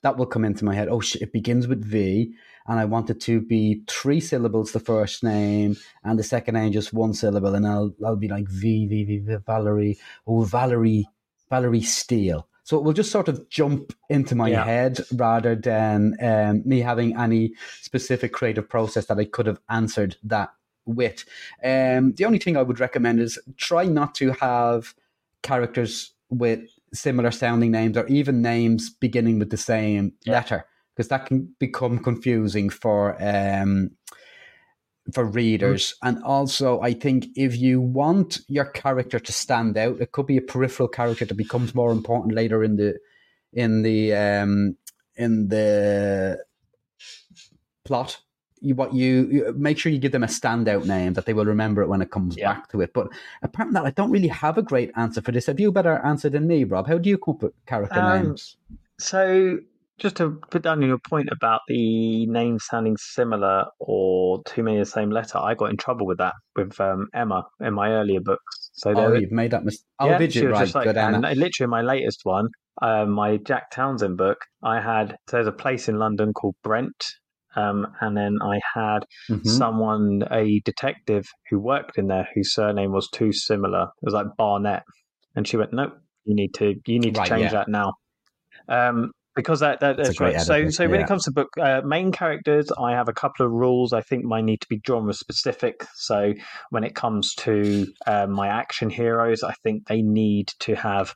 That will come into my head. Oh, shit, it begins with V, and I want it to be three syllables the first name, and the second name just one syllable, and I'll I'll be like V V V, v Valerie, oh Valerie Valerie Steele. So it will just sort of jump into my Yeah. head rather than um, me having any specific creative process that I could have answered that with. Um, the only thing I would recommend is try not to have characters with similar sounding names or even names beginning with the same Yeah. letter because that can become confusing for um, for readers. And also, I think if you want your character to stand out, it could be a peripheral character that becomes more important later in the in the um, in the plot. You what you, you make sure you give them a standout name that they will remember it when it comes Yeah. back to it. But apart from that, I don't really have a great answer for this. Have you a better answer than me, Rob? How do you come up with character Um, names? So, just to put down your point about the name sounding similar or too many of the same letter, I got in trouble with that with um, Emma in my earlier books. So Oh, there, you've made that mistake. Oh, yeah, did you? Right, like, good, and Anna. literally in my latest one, um, my Jack Townsend book, I had so there's a place in London called Brent, um, and then I had Mhm. someone, a detective who worked in there, whose surname was too similar. It was like Barnett, and she went, "Nope, you need to, you need to Right, change yeah. that now." Um, because that, that That's that's right. So, so when yeah. it comes to book uh, main characters, I have a couple of rules. I think mine need to be genre specific. So, when it comes to uh, my action heroes, I think they need to have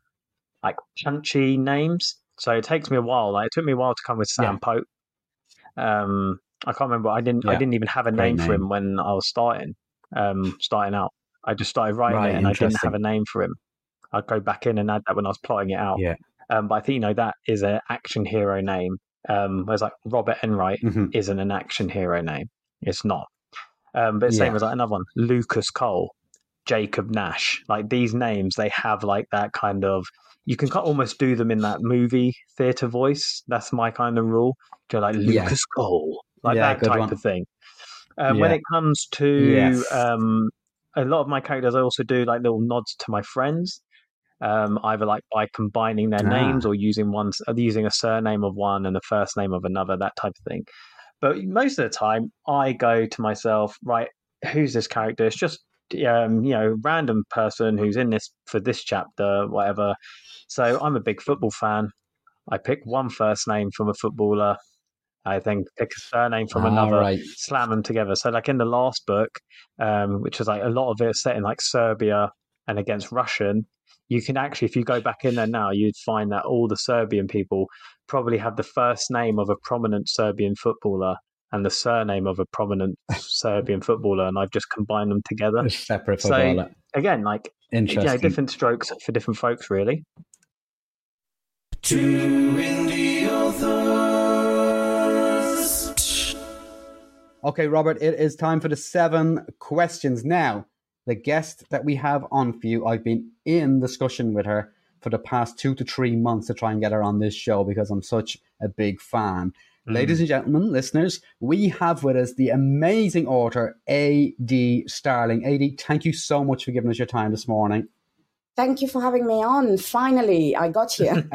like punchy names. So it takes me a while. Like it took me a while to come with Sam Yeah. Pope. Um, I can't remember. I didn't. I didn't even have a Great name, for him when I was starting. Um, starting out, I just started writing Right, it, and I didn't have a name for him. I'd go back in and add that when I was plotting it out. Yeah. Um, but I think you know that is an action hero name. Um, whereas like Robert Enright Mhm. isn't an action hero name. It's not. Um, but same Yeah. as like another one, Lucas Cole, Jacob Nash. Like these names, they have like that kind of. You can almost do them in that movie theater voice. That's my kind of rule. To like Yeah. Lucas Cole, like Yeah, that type one. of thing. Um, When it comes to Yes. um, a lot of my characters, I also do like little nods to my friends. Um, either like by combining their Ah. names or using one, uh, using a surname of one and the first name of another, that type of thing. But most of the time, I go to myself, right? Who's this character? It's just um, you know, random person who's in this for this chapter, whatever. So I'm a big football fan. I pick one first name from a footballer. I then pick a surname from Ah, another right. slam them together. So, like in the last book, um, which was like a lot of it set in like Serbia and against Russian, you can actually, if you go back in there now, you'd find that all the Serbian people probably have the first name of a prominent Serbian footballer and the surname of a prominent Serbian footballer, and I've just combined them together. Separate So, footballer. Again, like you Interesting. know, different strokes for different folks, really. Two indie authors. Okay, Robert, it is time for the seven questions. Now, the guest that we have on for you, I've been in discussion with her for the past two to three months to try and get her on this show because I'm such a big fan. Mm. Ladies and gentlemen, listeners, we have with us the amazing author, A.D. Starrling. A.D., thank you so much for giving us your time this morning. Thank you for having me on. Finally, I got here.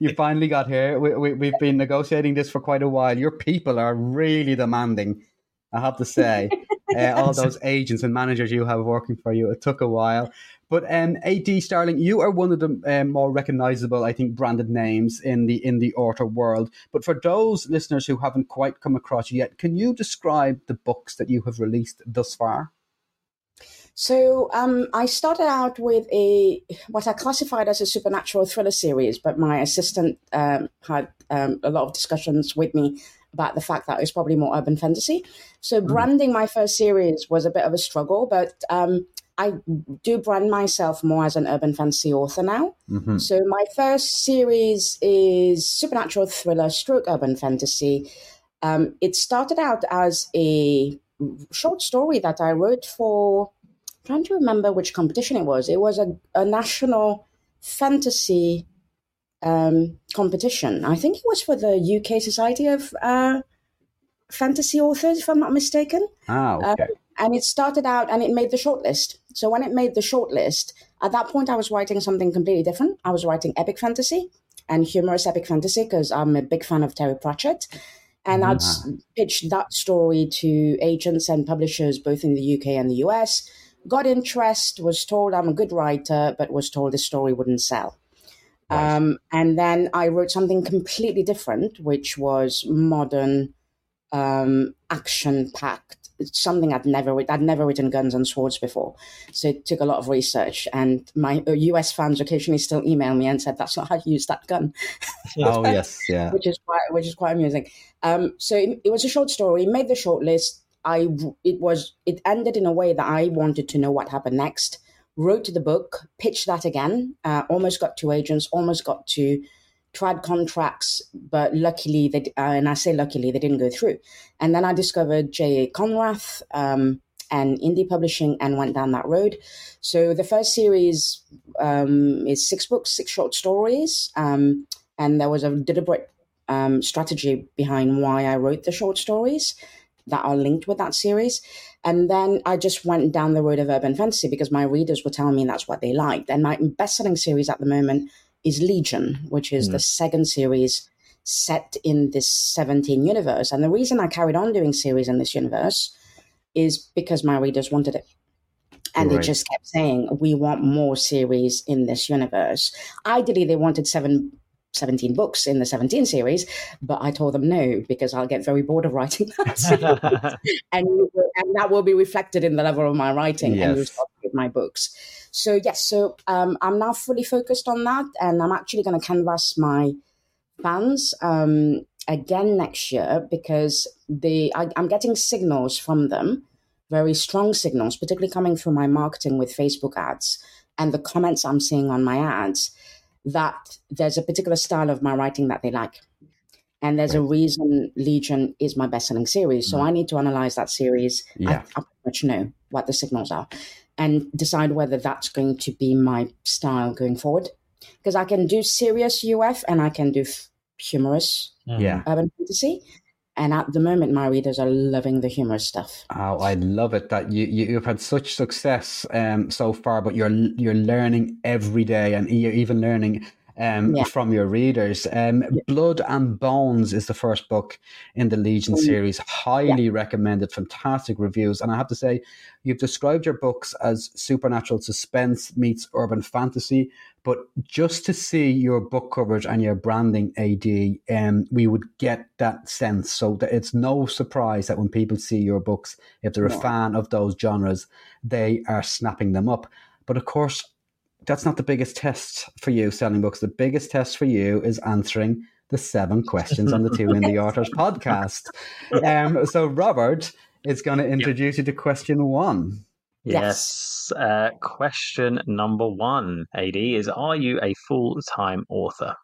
you finally got here. We, we, we've been negotiating this for quite a while. Your people are really demanding, I have to say. uh, all those agents and managers you have working for you. It took a while. But um, AD Starrling, you are one of the um, more recognizable, I think, branded names in the in the author world. But for those listeners who haven't quite come across you yet, can you describe the books that you have released thus far? So um, I started out with a what I classified as a supernatural thriller series, but my assistant um, had um, a lot of discussions with me about the fact that it's probably more urban fantasy. So mm. branding my first series was a bit of a struggle, but um, I do brand myself more as an urban fantasy author now. Mm-hmm. So my first series is supernatural thriller stroke urban fantasy. Um, it started out as a short story that I wrote for. I'm trying to remember which competition it was. It was a, a national fantasy um, competition. I think it was for the UK Society of uh, Fantasy Authors, if I'm not mistaken. Ah, okay. Uh, and it started out and it made the shortlist. So when it made the shortlist, at that point I was writing something completely different. I was writing epic fantasy and humorous epic fantasy because I'm a big fan of Terry Pratchett. And I'd mm-hmm. pitched that story to agents and publishers both in the UK and the US. Got interest, was told I'm a good writer, but was told the story wouldn't sell. Right. Um, and then I wrote something completely different, which was modern, um, action packed something I'd never I'd never written Guns and Swords before, so it took a lot of research. And my US uh, fans occasionally still email me and said that's not how you use that gun. oh yes, yeah, which is quite which is quite amusing. Um, so it, it was a short story, made the short list. I it was it ended in a way that I wanted to know what happened next. Wrote the book, pitched that again, uh, almost got to agents, almost got to tried contracts, but luckily, they, uh, and I say luckily, they didn't go through. And then I discovered J.A. Konrath um, and indie publishing and went down that road. So the first series um, is six books, six short stories. Um, and there was a deliberate um, strategy behind why I wrote the short stories that are linked with that series. And then I just went down the road of urban fantasy because my readers were telling me that's what they liked. And my best selling series at the moment is Legion, which is mm. the second series set in this 17 universe. And the reason I carried on doing series in this universe is because my readers wanted it. And right. they just kept saying, we want more series in this universe. Ideally, they wanted seven 17 books in the 17 series, but I told them no because I'll get very bored of writing that. and, and that will be reflected in the level of my writing yes. and with my books. So, yes, so um, I'm now fully focused on that, and I'm actually going to canvas my fans um, again next year because they, I, I'm getting signals from them, very strong signals, particularly coming through my marketing with Facebook ads and the comments I'm seeing on my ads that there's a particular style of my writing that they like. And there's a reason Legion is my best selling series. So mm. I need to analyze that series. Yeah. I, I pretty much know what the signals are and decide whether that's going to be my style going forward. Because I can do serious UF and I can do f- humorous yeah. urban fantasy. And at the moment, my readers are loving the humorous stuff. Oh, I love it that you, you have had such success um, so far, but you're you're learning every day, and you're even learning um, yeah. from your readers. Um. Blood and Bones is the first book in the Legion mm. series. Highly yeah. recommended, fantastic reviews. And I have to say, you've described your books as supernatural suspense meets urban fantasy. But just to see your book coverage and your branding, AD, um, we would get that sense. So that it's no surprise that when people see your books, if they're a fan of those genres, they are snapping them up. But of course, that's not the biggest test for you selling books. The biggest test for you is answering the seven questions on the Two in the Authors podcast. Um, so Robert is going to introduce yep. you to question one. Yes. yes. Uh, question number one, AD, is Are you a full time author?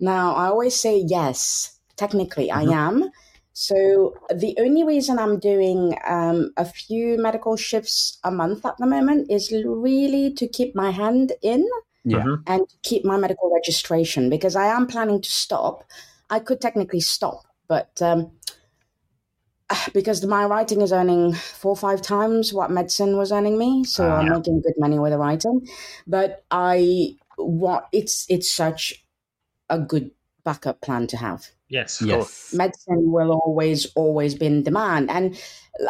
Now, I always say yes. Technically, mm-hmm. I am. So the only reason I'm doing um, a few medical shifts a month at the moment is really to keep my hand in Yeah. Mhm. and keep my medical registration because I am planning to stop. I could technically stop, but um, because my writing is earning four or five times what medicine was earning me, so Ah. I'm making good money with the writing. But I want it's it's such a good backup plan to have Yes, of course. Yes. medicine will always always be in demand and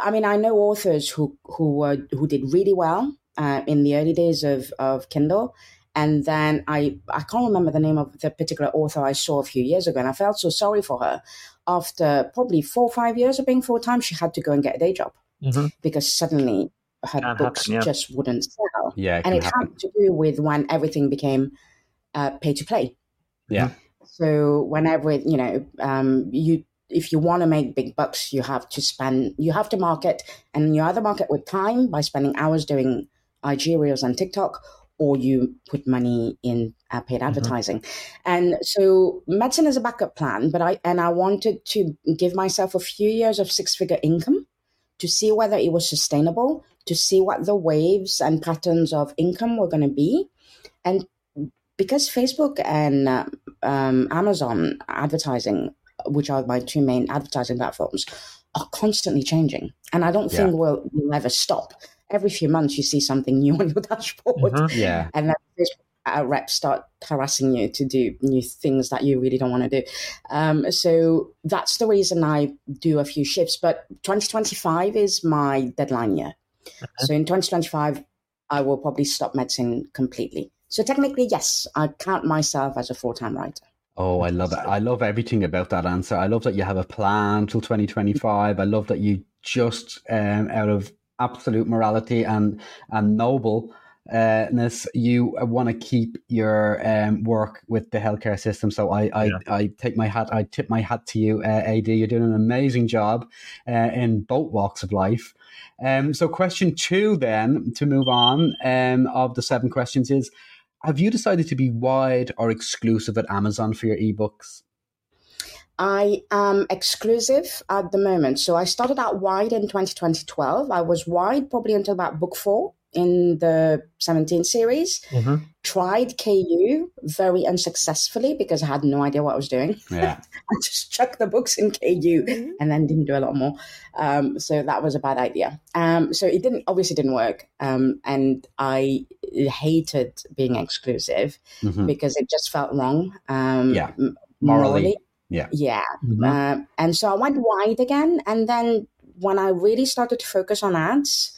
i mean i know authors who who were who did really well uh, in the early days of of kindle and then i i can't remember the name of the particular author i saw a few years ago and i felt so sorry for her after probably four or five years of being full-time she had to go and get a day job Mhm. because suddenly her Can books happen, yeah. just wouldn't sell Yeah. It and it happen. had to do with when everything became uh, pay to play Yeah. So whenever you know, um, you if you want to make big bucks, you have to spend, you have to market, and you either market with time by spending hours doing IG reels and TikTok, or you put money in uh, paid advertising. And so medicine is a backup plan, but I and I wanted to give myself a few years of six figure income to see whether it was sustainable, to see what the waves and patterns of income were going to be, and because Facebook and uh, um, Amazon advertising, which are my two main advertising platforms, are constantly changing, and I don't Yeah. think we'll, we'll ever stop. Every few months, you see something new on your dashboard, Mhm. Yeah. and then Facebook uh, reps start harassing you to do new things that you really don't want to do. Um, so that's the reason I do a few shifts. But 2025 is my deadline year. So in 2025, I will probably stop medicine completely. So technically, yes, I count myself as a full time writer. Oh, I love it. I love everything about that answer. I love that you have a plan till 2025. I love that you just, um, out of absolute morality and, and nobleness, you want to keep your um, work with the healthcare system. So I, I, Yeah. I take my hat, I tip my hat to you, uh, AD. You're doing an amazing job uh, in both walks of life. Um, so question two then, to move on um, of the seven questions is, have you decided to be wide or exclusive at Amazon for your ebooks? I am exclusive at the moment. So I started out wide in 2012. I was wide probably until about book four in the 17 series. Mhm. Tried KU very unsuccessfully because I had no idea what I was doing. Yeah. I just chucked the books in KU and then didn't do a lot more. Um, so that was a bad idea. Um, so it didn't obviously didn't work. Um, and I hated being exclusive Mhm. because it just felt wrong. Um, Yeah. m- Morally. Yeah. Yeah. Mhm. Um, and so I went wide again. And then when I really started to focus on ads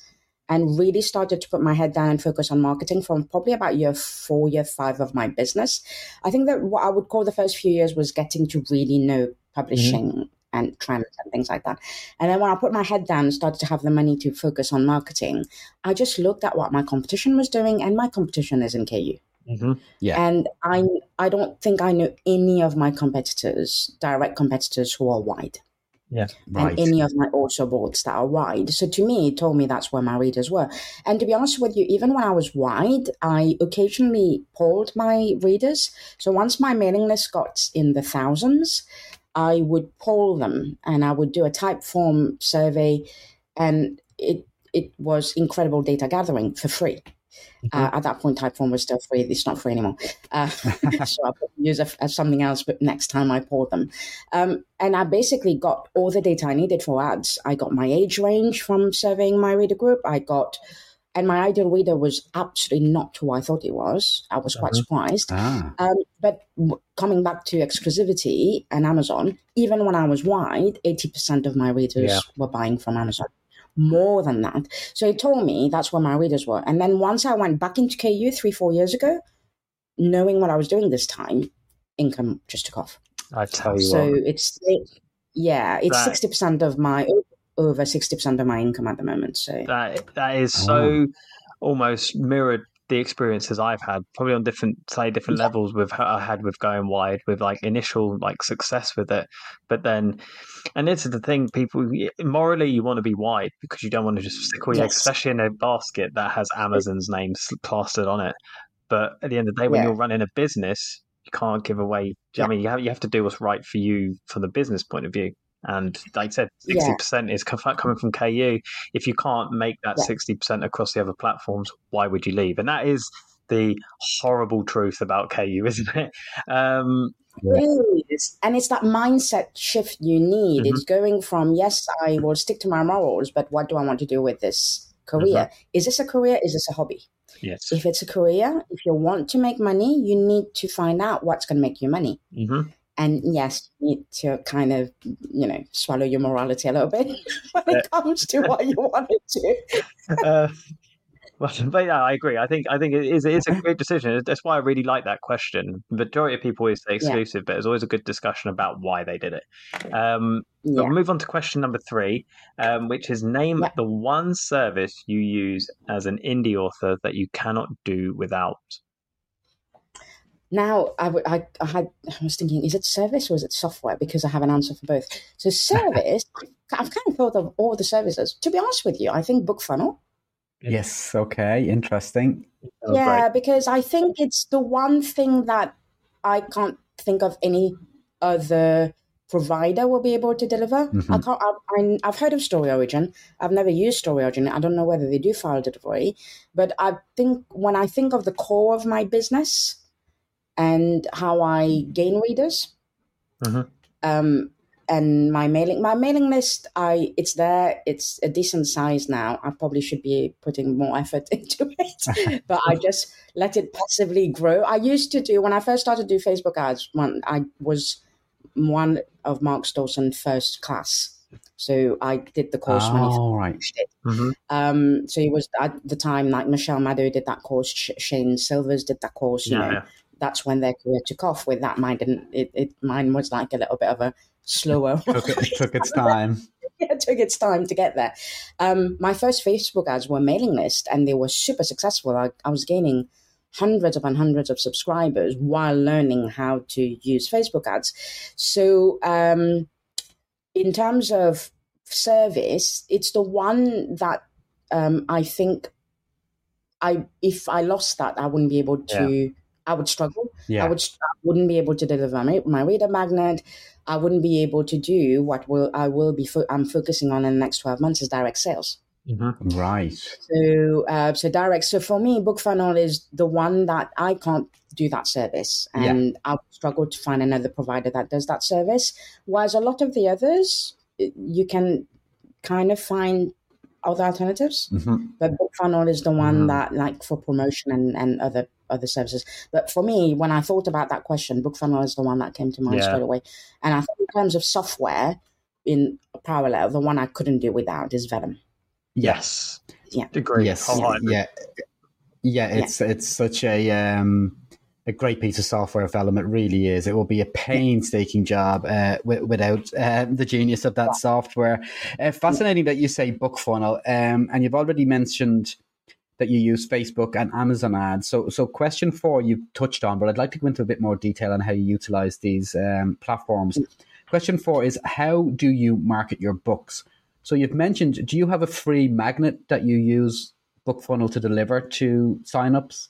and really started to put my head down and focus on marketing from probably about year four, year five of my business, I think that what I would call the first few years was getting to really know publishing and trends and things like that. And then when I put my head down and started to have the money to focus on marketing, I just looked at what my competition was doing, and my competition is in KU. Mhm. Yeah. And I I don't think I know any of my competitors, direct competitors who are wide, Right. and any of my also boughts that are wide. So to me, it told me that's where my readers were. And to be honest with you, even when I was wide, I occasionally polled my readers. So once my mailing list got in the thousands, I would poll them and I would do a Typeform survey, and it it was incredible data gathering for free. Uh, at that point, Typeform was still free. It's not free anymore. Uh, so I put use it as something else, but next time I pour them. Um, and I basically got all the data I needed for ads. I got my age range from surveying my reader group. I got, and my ideal reader was absolutely not who I thought it was. I was quite Mhm. surprised. Ah. Um, but w- coming back to exclusivity and Amazon, even when I was wide, 80% of my readers Yeah. were buying from Amazon. More than that. So it told me that's where my readers were. And then once I went back into KU three, four years ago, knowing what I was doing this time, income just took off. I tell you So what. it's, it, yeah, it's That- 60% of my, over 60% of my income at the moment. So That that is oh. so almost mirrored the experiences I've had, probably on different, say, different Yeah. levels with I had with going wide, with like initial like success with it, but then, and this is the thing, people morally you want to be wide because you don't want to just stick all your, Yes. especially in a basket that has Amazon's name plastered on it. But at the end of the day, when Yeah. you're running a business, you can't give away. I mean, you have you have to do what's right for you from the business point of view. And like I said, sixty percent is coming from KU. If you can't make that 60% across the other platforms, why would you leave? And that is the horrible truth about KU, isn't it? Um, Really And it's that mindset shift you need. Mm-hmm. It's going from, yes, I will stick to my morals, but what do I want to do with this career? Mm-hmm. Is this a career? Is this a hobby? Yes. If it's a career, if you want to make money, you need to find out what's going to make you money. Mm-hmm. And yes, you need to kind of, you know, swallow your morality a little bit when it comes to what you want to. uh, but, but yeah, I agree. I think I think it is it is a great decision. That's why I really like that question. The majority of people always say exclusive, yeah. but there's always a good discussion about why they did it. Um, yeah. We'll move on to question number three, um, which is name the one service you use as an indie author that you cannot do without. Now, I, I, I, had, I was thinking, is it service or is it software? Because I have an answer for both. So, service, I've kind of thought of all the services. To be honest with you, I think BookFunnel Yes. Okay. Interesting. Yeah, because I think it's the one thing that I can't think of any other provider will be able to deliver. Mm-hmm. I can't. I, have heard of Story Origin. I've never used Story Origin. I don't know whether they do file delivery, but I think when I think of the core of my business and how I gain readers, mm-hmm. um, and my mailing my mailing list i it's there it's a decent size now i probably should be putting more effort into it but i just let it passively grow i used to do when i first started to do facebook ads when i was one of mark stolzen's first class so I did the course oh, when he right. it. Mm-hmm. Um, so it was at the time like Michelle Madow did that course, Shayne Silvers did that course. You yeah, know, yeah. That's when their career took off. With that, mine didn't. It, it mine was like a little bit of a slower. took, it, took its time. yeah, it took its time to get there. Um, my first Facebook ads were mailing list, and they were super successful. I, I was gaining hundreds upon hundreds of subscribers while learning how to use Facebook ads. So, um, in terms of service, it's the one that um, I think I if I lost that, I wouldn't be able to. Yeah. I would struggle. Yeah. I would. I wouldn't be able to deliver my, my reader magnet. I wouldn't be able to do what will I will be fo- I'm focusing on in the next 12 months is direct sales. Mm-hmm. Right. So, uh, so direct. So for me, BookFunnel is the one that I can't do that service, and yeah. I struggle to find another provider that does that service. Whereas a lot of the others, you can kind of find other alternatives, mm-hmm. but BookFunnel is the one mm-hmm. that, like, for promotion and and other other services. But for me, when I thought about that question, BookFunnel is the one that came to mind yeah. straight away. And I think in terms of software, in parallel, the one I couldn't do without is Vellum. Yes. Yeah. Agree. Yes. Yeah. yeah. yeah. It's yeah. it's such a um, a great piece of software Vellum. It really is. It will be a painstaking job uh, w- without uh, the genius of that software. Uh, fascinating that you say BookFunnel, um, and you've already mentioned that you use Facebook and Amazon ads. So, so question four you touched on, but I'd like to go into a bit more detail on how you utilize these um, platforms. Question four is how do you market your books? So you've mentioned, do you have a free magnet that you use BookFunnel to deliver to signups?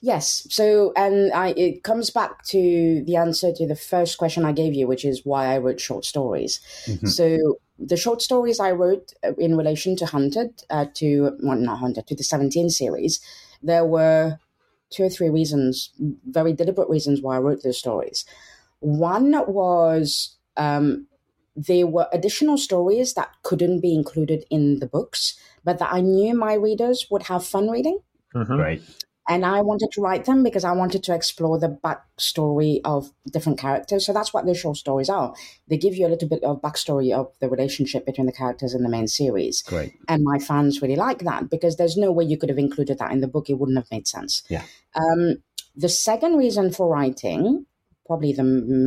Yes. So, and I, it comes back to the answer to the first question I gave you, which is why I wrote short stories. Mm-hmm. So, the short stories I wrote uh, in relation to Hunted, uh, to well, not Hunted, to the 17 series, there were two or three reasons, very deliberate reasons why I wrote those stories. One was um, they were additional stories that couldn't be included in the books, but that I knew my readers would have fun reading. Mm-hmm. Right. And I wanted to write them because I wanted to explore the backstory of different characters. So that's what the short stories are. They give you a little bit of backstory of the relationship between the characters in the main series. Great. And my fans really like that because there's no way you could have included that in the book. It wouldn't have made sense. Yeah. Um, the second reason for writing, probably the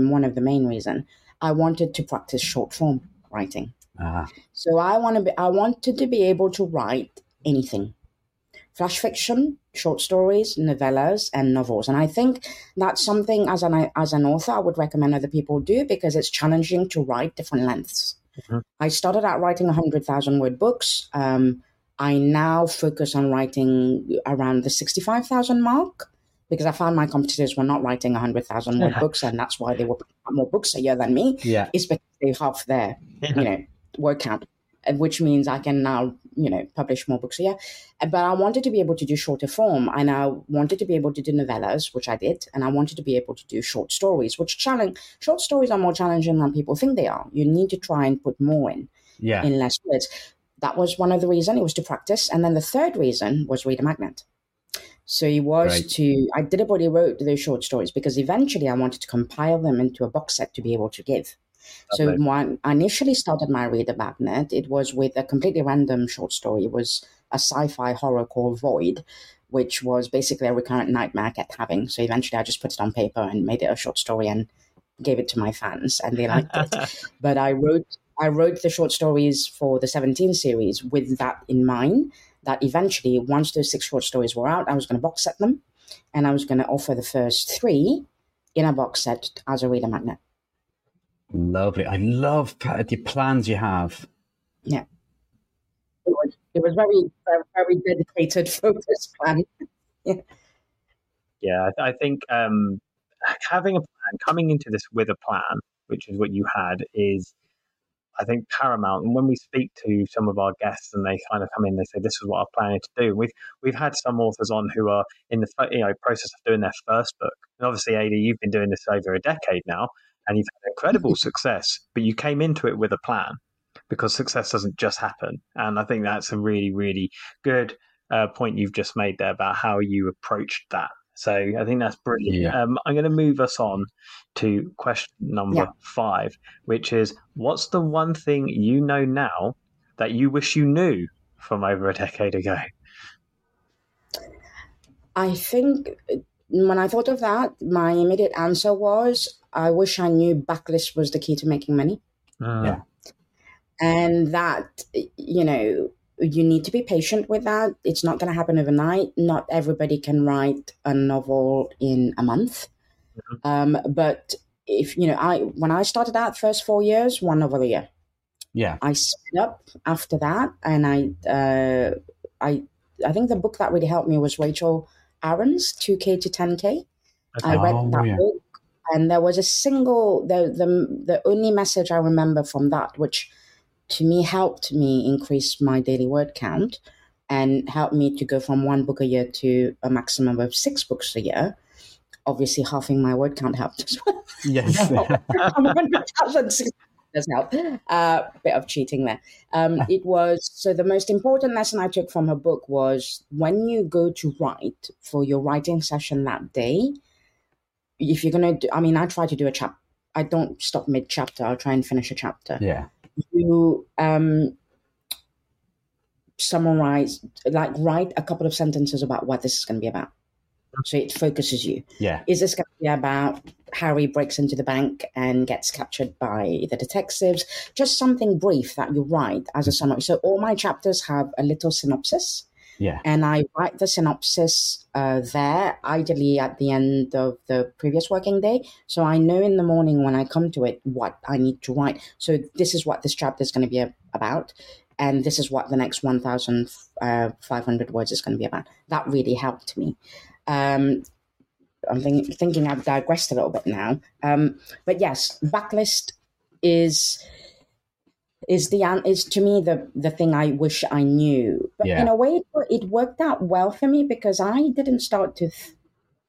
one of the main reason, I wanted to practice short form writing. Ah. So I want to be, I wanted to be able to write anything flash fiction, short stories, novellas, and novels. And I think that's something as an as an author I would recommend other people do because it's challenging to write different lengths. Mm-hmm. I started out writing hundred thousand word books. Um, I now focus on writing around the sixty five thousand mark because I found my competitors were not writing 100,000 word books, and that's why they were more books a year than me. Yeah. Is because they half their, you know, word count, which means I can now, you know, publish more books a year. Uh, But I wanted to be able to do shorter form, and I wanted to be able to do novellas, which I did, and I wanted to be able to do short stories, which challenge short stories are more challenging than people think they are. You need to try and put more in Yeah. in less words. That was one of the reasons. It was to practice, and then the third reason was reader magnet. So it was Right. to I deliberately wrote those short stories because eventually I wanted to compile them into a box set to be able to give. So when I initially started my reader magnet, it was with a completely random short story. It was a sci-fi horror called Void, which was basically a recurrent nightmare I kept having. So eventually I just put it on paper and made it a short story and gave it to my fans and they liked it but I wrote I wrote the short stories for the 17 series with that in mind. That eventually, once those six short stories were out, I was going to box set them, and I was going to offer the first three in a box set as a reader magnet. Lovely. I love the plans you have. Yeah. It was, it was very, very, very dedicated, focused plan. Yeah, I, I think um, having a plan, coming into this with a plan, which is what you had, is I think paramount. And when we speak to some of our guests and they kind of come in, they say, "This is what I'm planning to do." We've we've had some authors on who are in the you know process of doing their first book, and obviously, AD, you've been doing this over a decade now, and you've had incredible success. But you came into it with a plan because success doesn't just happen, and I think that's a really really good uh, point you've just made there about how you approached that. So I think that's brilliant. Yeah. Um, I'm going to move us on to question number Yeah. five, which is what's the one thing you know now that you wish you knew from over a decade ago? I think uh, when I thought of that, my immediate answer was, I wish I knew backlist was the key to making money. Yeah. and that you know you need to be patient with that it's not going to happen overnight not everybody can write a novel in a month um, but if you know i when i started out first four years one novel a year Yeah. i sped up after that and i uh, i i think the book that really helped me was rachel aaron's 2k to 10k I read Oh, that yeah. book, and there was a single the the the only message I remember from that, which to me helped me increase my daily word count, and helped me to go from one book a year to a maximum of six books a year. Obviously, halving my word count helped as well. Yes. From 100,000 does help. Uh, bit of cheating there. Um, it was so the most important lesson I took from her book was when you go to write for your writing session that day, if you're gonna do, I mean, I try to do a chap. I don't stop mid chapter. I'll try and finish a chapter. yeah. You um, summarize, like, write a couple of sentences about what this is going to be about. So it focuses you Yeah. is this going to be about Harry breaks into the bank and gets captured by the detectives? Just something brief that you write as a summary. So all my chapters have a little synopsis, Yeah. and I write the synopsis uh, there, ideally at the end of the previous working day. So I know in the morning when I come to it what I need to write. So this is what this chapter is going to be about. And this is what the next 1,500 words is going to be about. That really helped me. Um, I'm think, thinking I've digressed a little bit now. Um, but yes, backlist is is the an- is to me the the thing I wish I knew. But Yeah. in a way, it, it worked out well for me because I didn't start to th-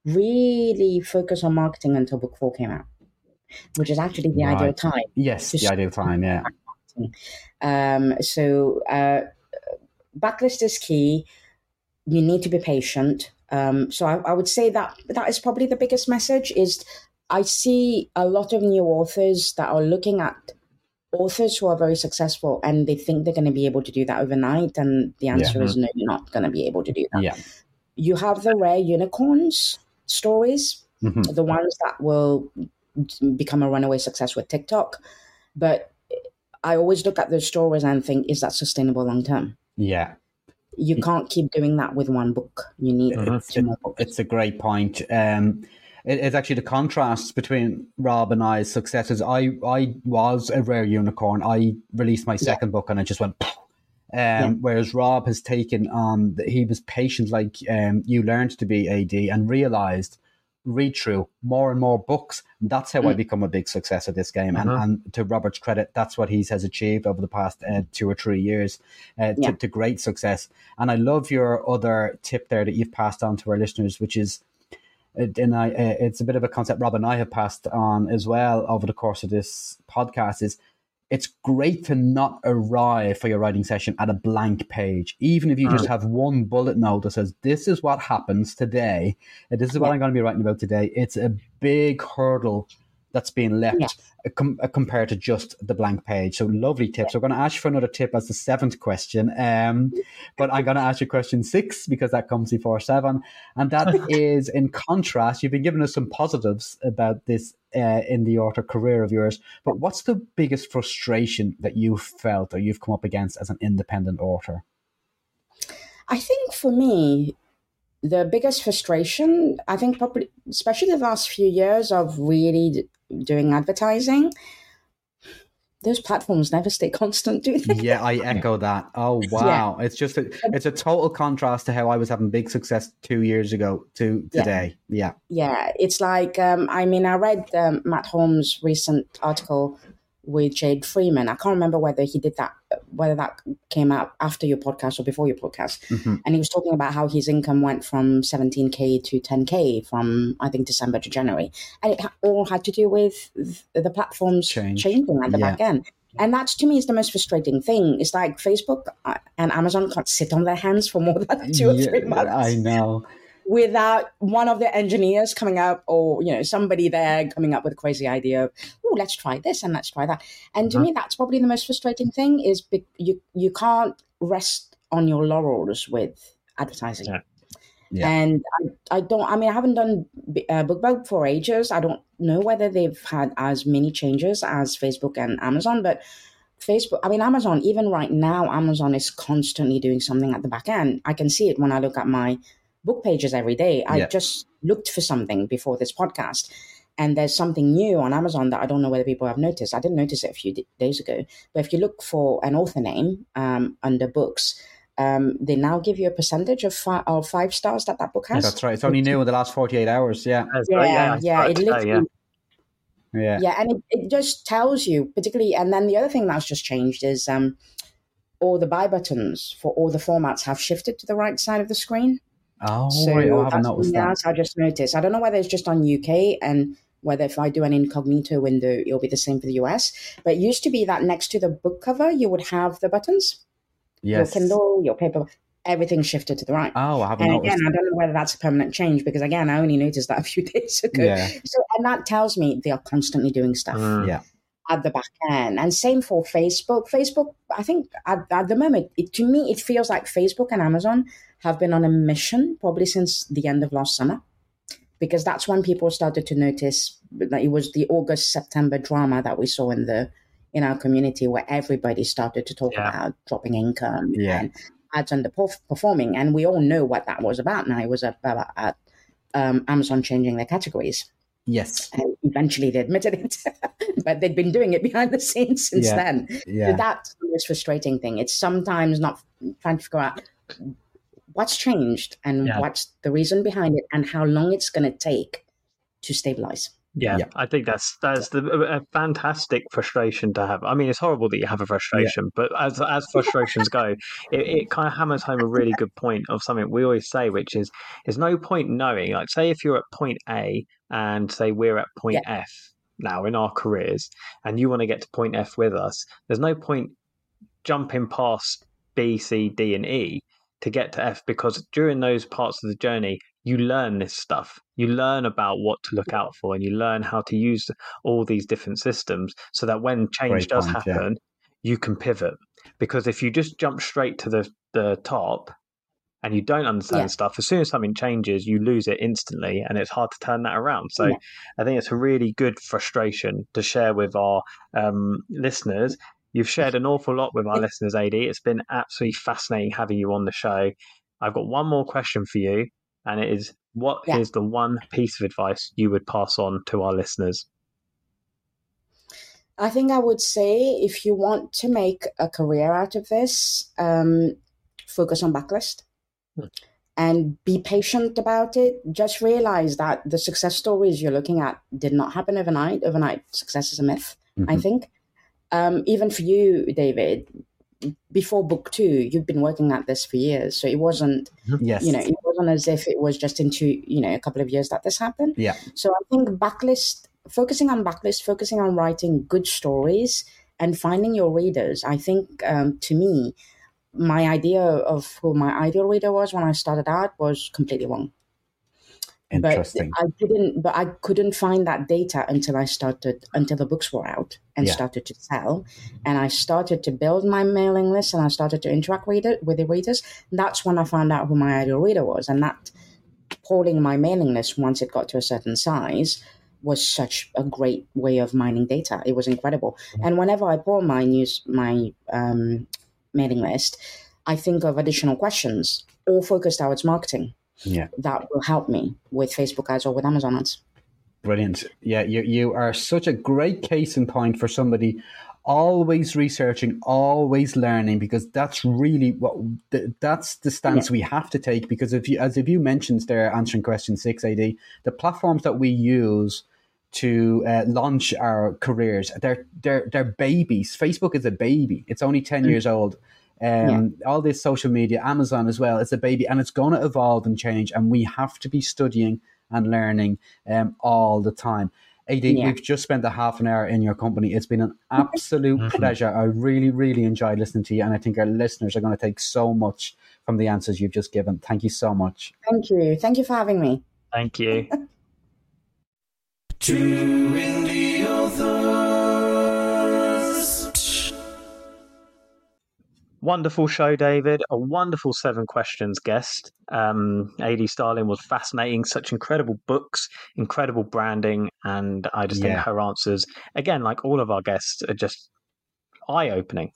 really focus on marketing until book four came out, which is actually the ideal time. Yes. The ideal time. Yeah. Um, so uh, backlist is key. You need to be patient. Um, so I, I would say that that is probably the biggest message. Is I see a lot of new authors that are looking at authors who are very successful and they think they're going to be able to do that overnight, and the answer is no, you're not going to be able to do that. Yeah. You have the rare unicorns stories, hmm the ones that will become a runaway success with TikTok. But I always look at those stories and think, is that sustainable long term? Yeah. You can't keep doing that with one book. You need Mhm. two more books. It's a great point. Um, it, it's actually the contrast between Rob and I's successes. I I was a rare unicorn. I released my second book and I just went, Um, Yeah. Whereas Rob has taken on, the, he was patient like um, you learned to be AD and realized, read through more and more books. That's how I become a big success at this game. Mhm. And, and to Robert's credit, that's what he has achieved over the past uh, two or three years uh, Yeah. to, to great success. And I love your other tip there that you've passed on to our listeners, which is it- and I, uh, it's a bit of a concept Rob and I have passed on as well over the course of this podcast. Is it's great to not arrive for your writing session at a blank page, even if you just have one bullet note that says, "This is what happens today. and This is what. I'm going to be writing about today." It's a big hurdle that's being left Yes. Com- uh, compared to just the blank page. So lovely tips. We're going to ask you for another tip as the seventh question, um, but I'm going to ask you question six because that comes before seven, and that is in contrast. You've been giving us some positives about this uh, in the author career of yours, but what's the biggest frustration that you've felt or you've come up against as an independent author? I think for me, the biggest frustration, I think probably, especially the last few years of really d- doing advertising, those platforms never stay constant, do they? yeah, I echo that. Oh wow, it's just a, it's a total contrast to how I was having big success two years ago to Yeah. today. Yeah, Yeah, it's like um, I mean, I read um, Matt Holmes' recent article with Jade Freeman. I can't remember whether he did that, whether that came out after your podcast or before your podcast. Mhm. And he was talking about how his income went from 17k to 10k from I think December to January, and it all had to do with the platforms Change. changing at the Yeah. back end. And that to me is the most frustrating thing. It's like Facebook uh, and Amazon can't sit on their hands for more than two or three months I know. Without one of the engineers coming up or you know somebody there coming up with a crazy idea of oh let's try this and let's try that and to Uh-huh. me that's probably the most frustrating thing is be- you you can't rest on your laurels with advertising Yeah. Yeah. and I, I don't i mean i haven't done uh, BookBub for ages i don't know whether they've had as many changes as facebook and amazon but Facebook, I mean, Amazon, even right now, Amazon is constantly doing something at the back end. I can see it when I look at my book pages every day. I Yeah. just looked for something before this podcast, and there's something new on Amazon that I don't know whether people have noticed. I didn't notice it a few d- days ago, but if you look for an author name um, under books, um, they now give you a percentage of, fi- of five stars that that book has. That's right. It's only new in the last 48 hours. Yeah. That's Yeah, right, yeah, it literally yeah. Yeah. yeah and it, it just tells you particularly and then the other thing that's just changed is um all the buy buttons for all the formats have shifted to the right side of the screen Oh, so right. Oh, I haven't that's noticed something that. else i just noticed i don't know whether it's just on uk and whether if i do an incognito window it'll be the same for the us but it used to be that next to the book cover you would have the buttons Yes. your kindle your paper everything shifted to the right Oh, I haven't and noticed. again, I don't know whether that's a permanent change because again, I only noticed that a few days ago. Yeah. So, and that tells me they are constantly doing stuff Mm. Yeah. At the back end. And same for Facebook. Facebook, I think at, at the moment, it, to me, it feels like Facebook and Amazon have been on a mission probably since the end of last summer, because that's when people started to notice that it was the August September drama that we saw in the in our community where everybody started to talk Yeah. about dropping income Yeah. and ads underperforming, and we all know what that was about. Now it was about um, Amazon changing their categories Yes. and eventually they admitted it, but they'd been doing it behind the scenes since Yeah. then. So Yeah. that's the most frustrating thing. It's sometimes not trying to figure out what's changed and Yeah. what's the reason behind it and how long it's going to take to stabilize. Yeah, Yeah. I think that's that's the, a fantastic frustration to have. I mean, it's horrible that you have a frustration, but as as frustrations go, it, it kind of hammers home a really good point of something we always say, which is there's no point knowing. Like, say if you're at point A and say we're at point F now in our careers, and you want to get to point F with us, there's no point jumping past B, C, D, and E to get to F because during those parts of the journey, you learn this stuff. You learn about what to look out for and you learn how to use all these different systems so that when change Great does point, yeah. happen, you can pivot. Because if you just jump straight to the, the top and you don't understand Yeah. stuff, as soon as something changes, you lose it instantly and it's hard to turn that around. So Yeah. I think it's a really good frustration to share with our um, listeners. You've shared an awful lot with our listeners, AD. It's been absolutely fascinating having you on the show. I've got one more question for you, and it is what is Yeah. the one piece of advice you would pass on to our listeners? I think I would say if you want to make a career out of this, um, focus on backlist. And be patient about it. Just realize that the success stories you're looking at did not happen overnight. Overnight success is a myth, I Mhm. think. Um, even for you, David, before book two, you've been working at this for years. So it wasn't, Yes. you know, it wasn't as if it was just into, you know, a couple of years that this happened. yeah. So I think backlist, focusing on backlist, focusing on writing good stories and finding your readers. I think um, to me, my idea of who my ideal reader was when I started out was completely wrong. Interesting. But I didn't, but I couldn't find that data until I started, until the books were out and Yeah. started to sell. And I started to build my mailing list and I started to interact with, it, with the readers. That's when I found out who my ideal reader was. And that polling my mailing list once it got to a certain size was such a great way of mining data. It was incredible. And whenever I poll my news, my um, mailing list, I think of additional questions all focused towards marketing yeah. that will help me with Facebook ads or with Amazon ads. Brilliant. Yeah, you you are such a great case in point for somebody always researching, always learning, because that's really what that's the stance we have to take. Because if you, as if you mentioned there, answering question six, AD, the platforms that we use to uh, launch our careers, they're they're they're babies. Facebook is a baby. It's only ten years old. Um, all this social media, Amazon as well, it's a baby, and it's going to evolve and change, and we have to be studying and learning um, all the time. AD, Yeah. we've just spent a half an hour in your company. It's been an absolute pleasure. I really, really enjoyed listening to you, and I think our listeners are going to take so much from the answers you've just given. Thank you so much. Thank you. Thank you for having me. Thank you. Two indie authors. Wonderful show, David. A wonderful seven questions guest. Um, AD Starrling was fascinating. Such incredible books, incredible branding, and I just think her answers, again, like all of our guests, are just eye opening.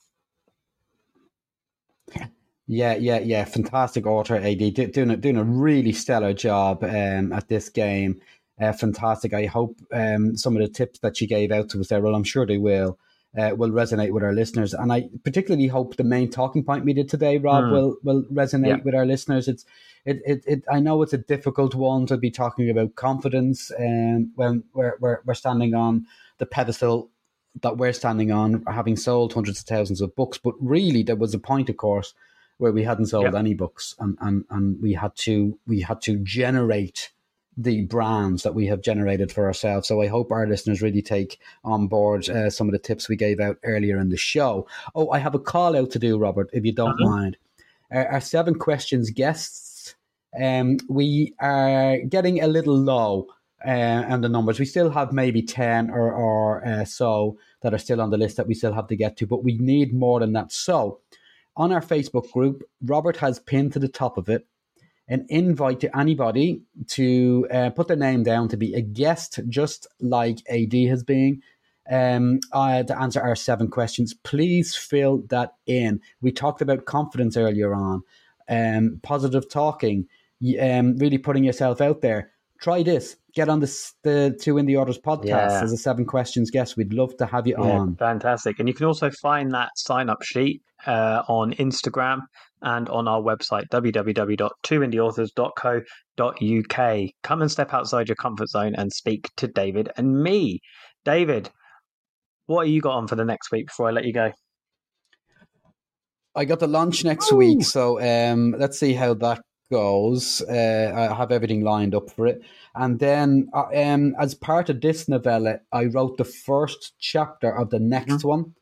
Yeah, yeah, yeah. Fantastic author, AD, do- doing a, doing a really stellar job um, at this game. Uh, fantastic. I hope um, some of the tips that she gave out to us there, well, I'm sure they will, uh, will resonate with our listeners. And I particularly hope the main talking point we did today, Rob, Mm. will will resonate Yeah. with our listeners. It's it, it, it I know it's a difficult one to be talking about confidence um, when we're, we're we're standing on the pedestal that we're standing on, having sold hundreds of thousands of books. But really, there was a point, of course, where we hadn't sold Yeah. any books, and, and and we had to we had to generate the brands that we have generated for ourselves. So I hope our listeners really take on board uh, some of the tips we gave out earlier in the show. Oh, I have a call out to do, Robert, if you don't Mhm. mind. Our, our seven questions guests, um, we are getting a little low uh, on the numbers. We still have maybe 10 or, or uh, so that are still on the list that we still have to get to, but we need more than that. So on our Facebook group, Robert has pinned to the top of it an invite to anybody to uh, put their name down to be a guest, just like AD has been, um, uh, to answer our seven questions. Please fill that in. We talked about confidence earlier on, um, positive talking, um, really putting yourself out there. Try this. Get on this, the Two Indie Authors podcast Yeah. as a seven questions guest. We'd love to have you Yeah, on. fantastic. And you can also find that sign up sheet uh, on Instagram and on our website, www.twoindieauthors.co.uk. Come and step outside your comfort zone and speak to David and me. David, what have you got on for the next week before I let you go? I got the launch next Ooh. week, so um, let's see how that goes. Uh, I have everything lined up for it, and then uh, um, as part of this novella, I wrote the first chapter of the next one.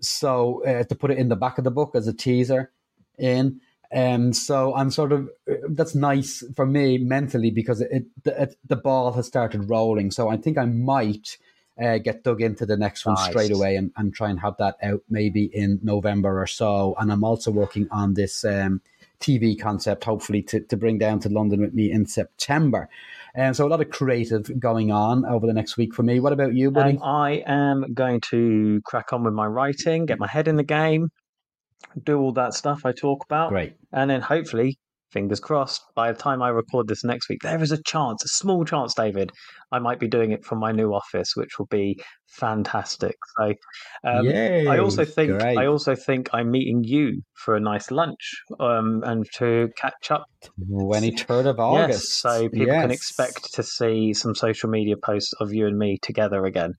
So uh, to put it in the back of the book as a teaser, in. Um, so I'm sort of that's nice for me mentally because it, the, it the ball has started rolling. So I think I might uh, get dug into the next one Nice. straight away and, and try and have that out maybe in November or so. And I'm also working on this um, TV concept, hopefully to, to bring down to London with me in September. And so a lot of creative going on over the next week for me. What about you, buddy? Um, I am going to crack on with my writing, get my head in the game, do all that stuff I talk about. Great. and then hopefully fingers crossed, by the time I record this next week, there is a chance, a small chance, David, I might be doing it from my new office, which will be fantastic. So, um, Yay, I also think great. I also think I'm meeting you for a nice lunch um, and to catch up. 23rd of August. Yes, so people can expect to see some social media posts of you and me together again.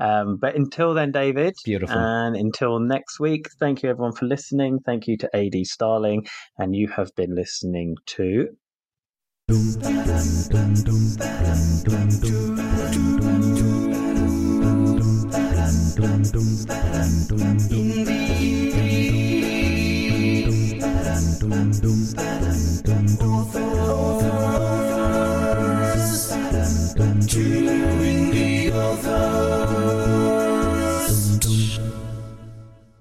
Um, but until then, David, Beautiful. and until next week, thank you everyone for listening. Thank you to AD Starrling, and you have been listening to. Two in the other.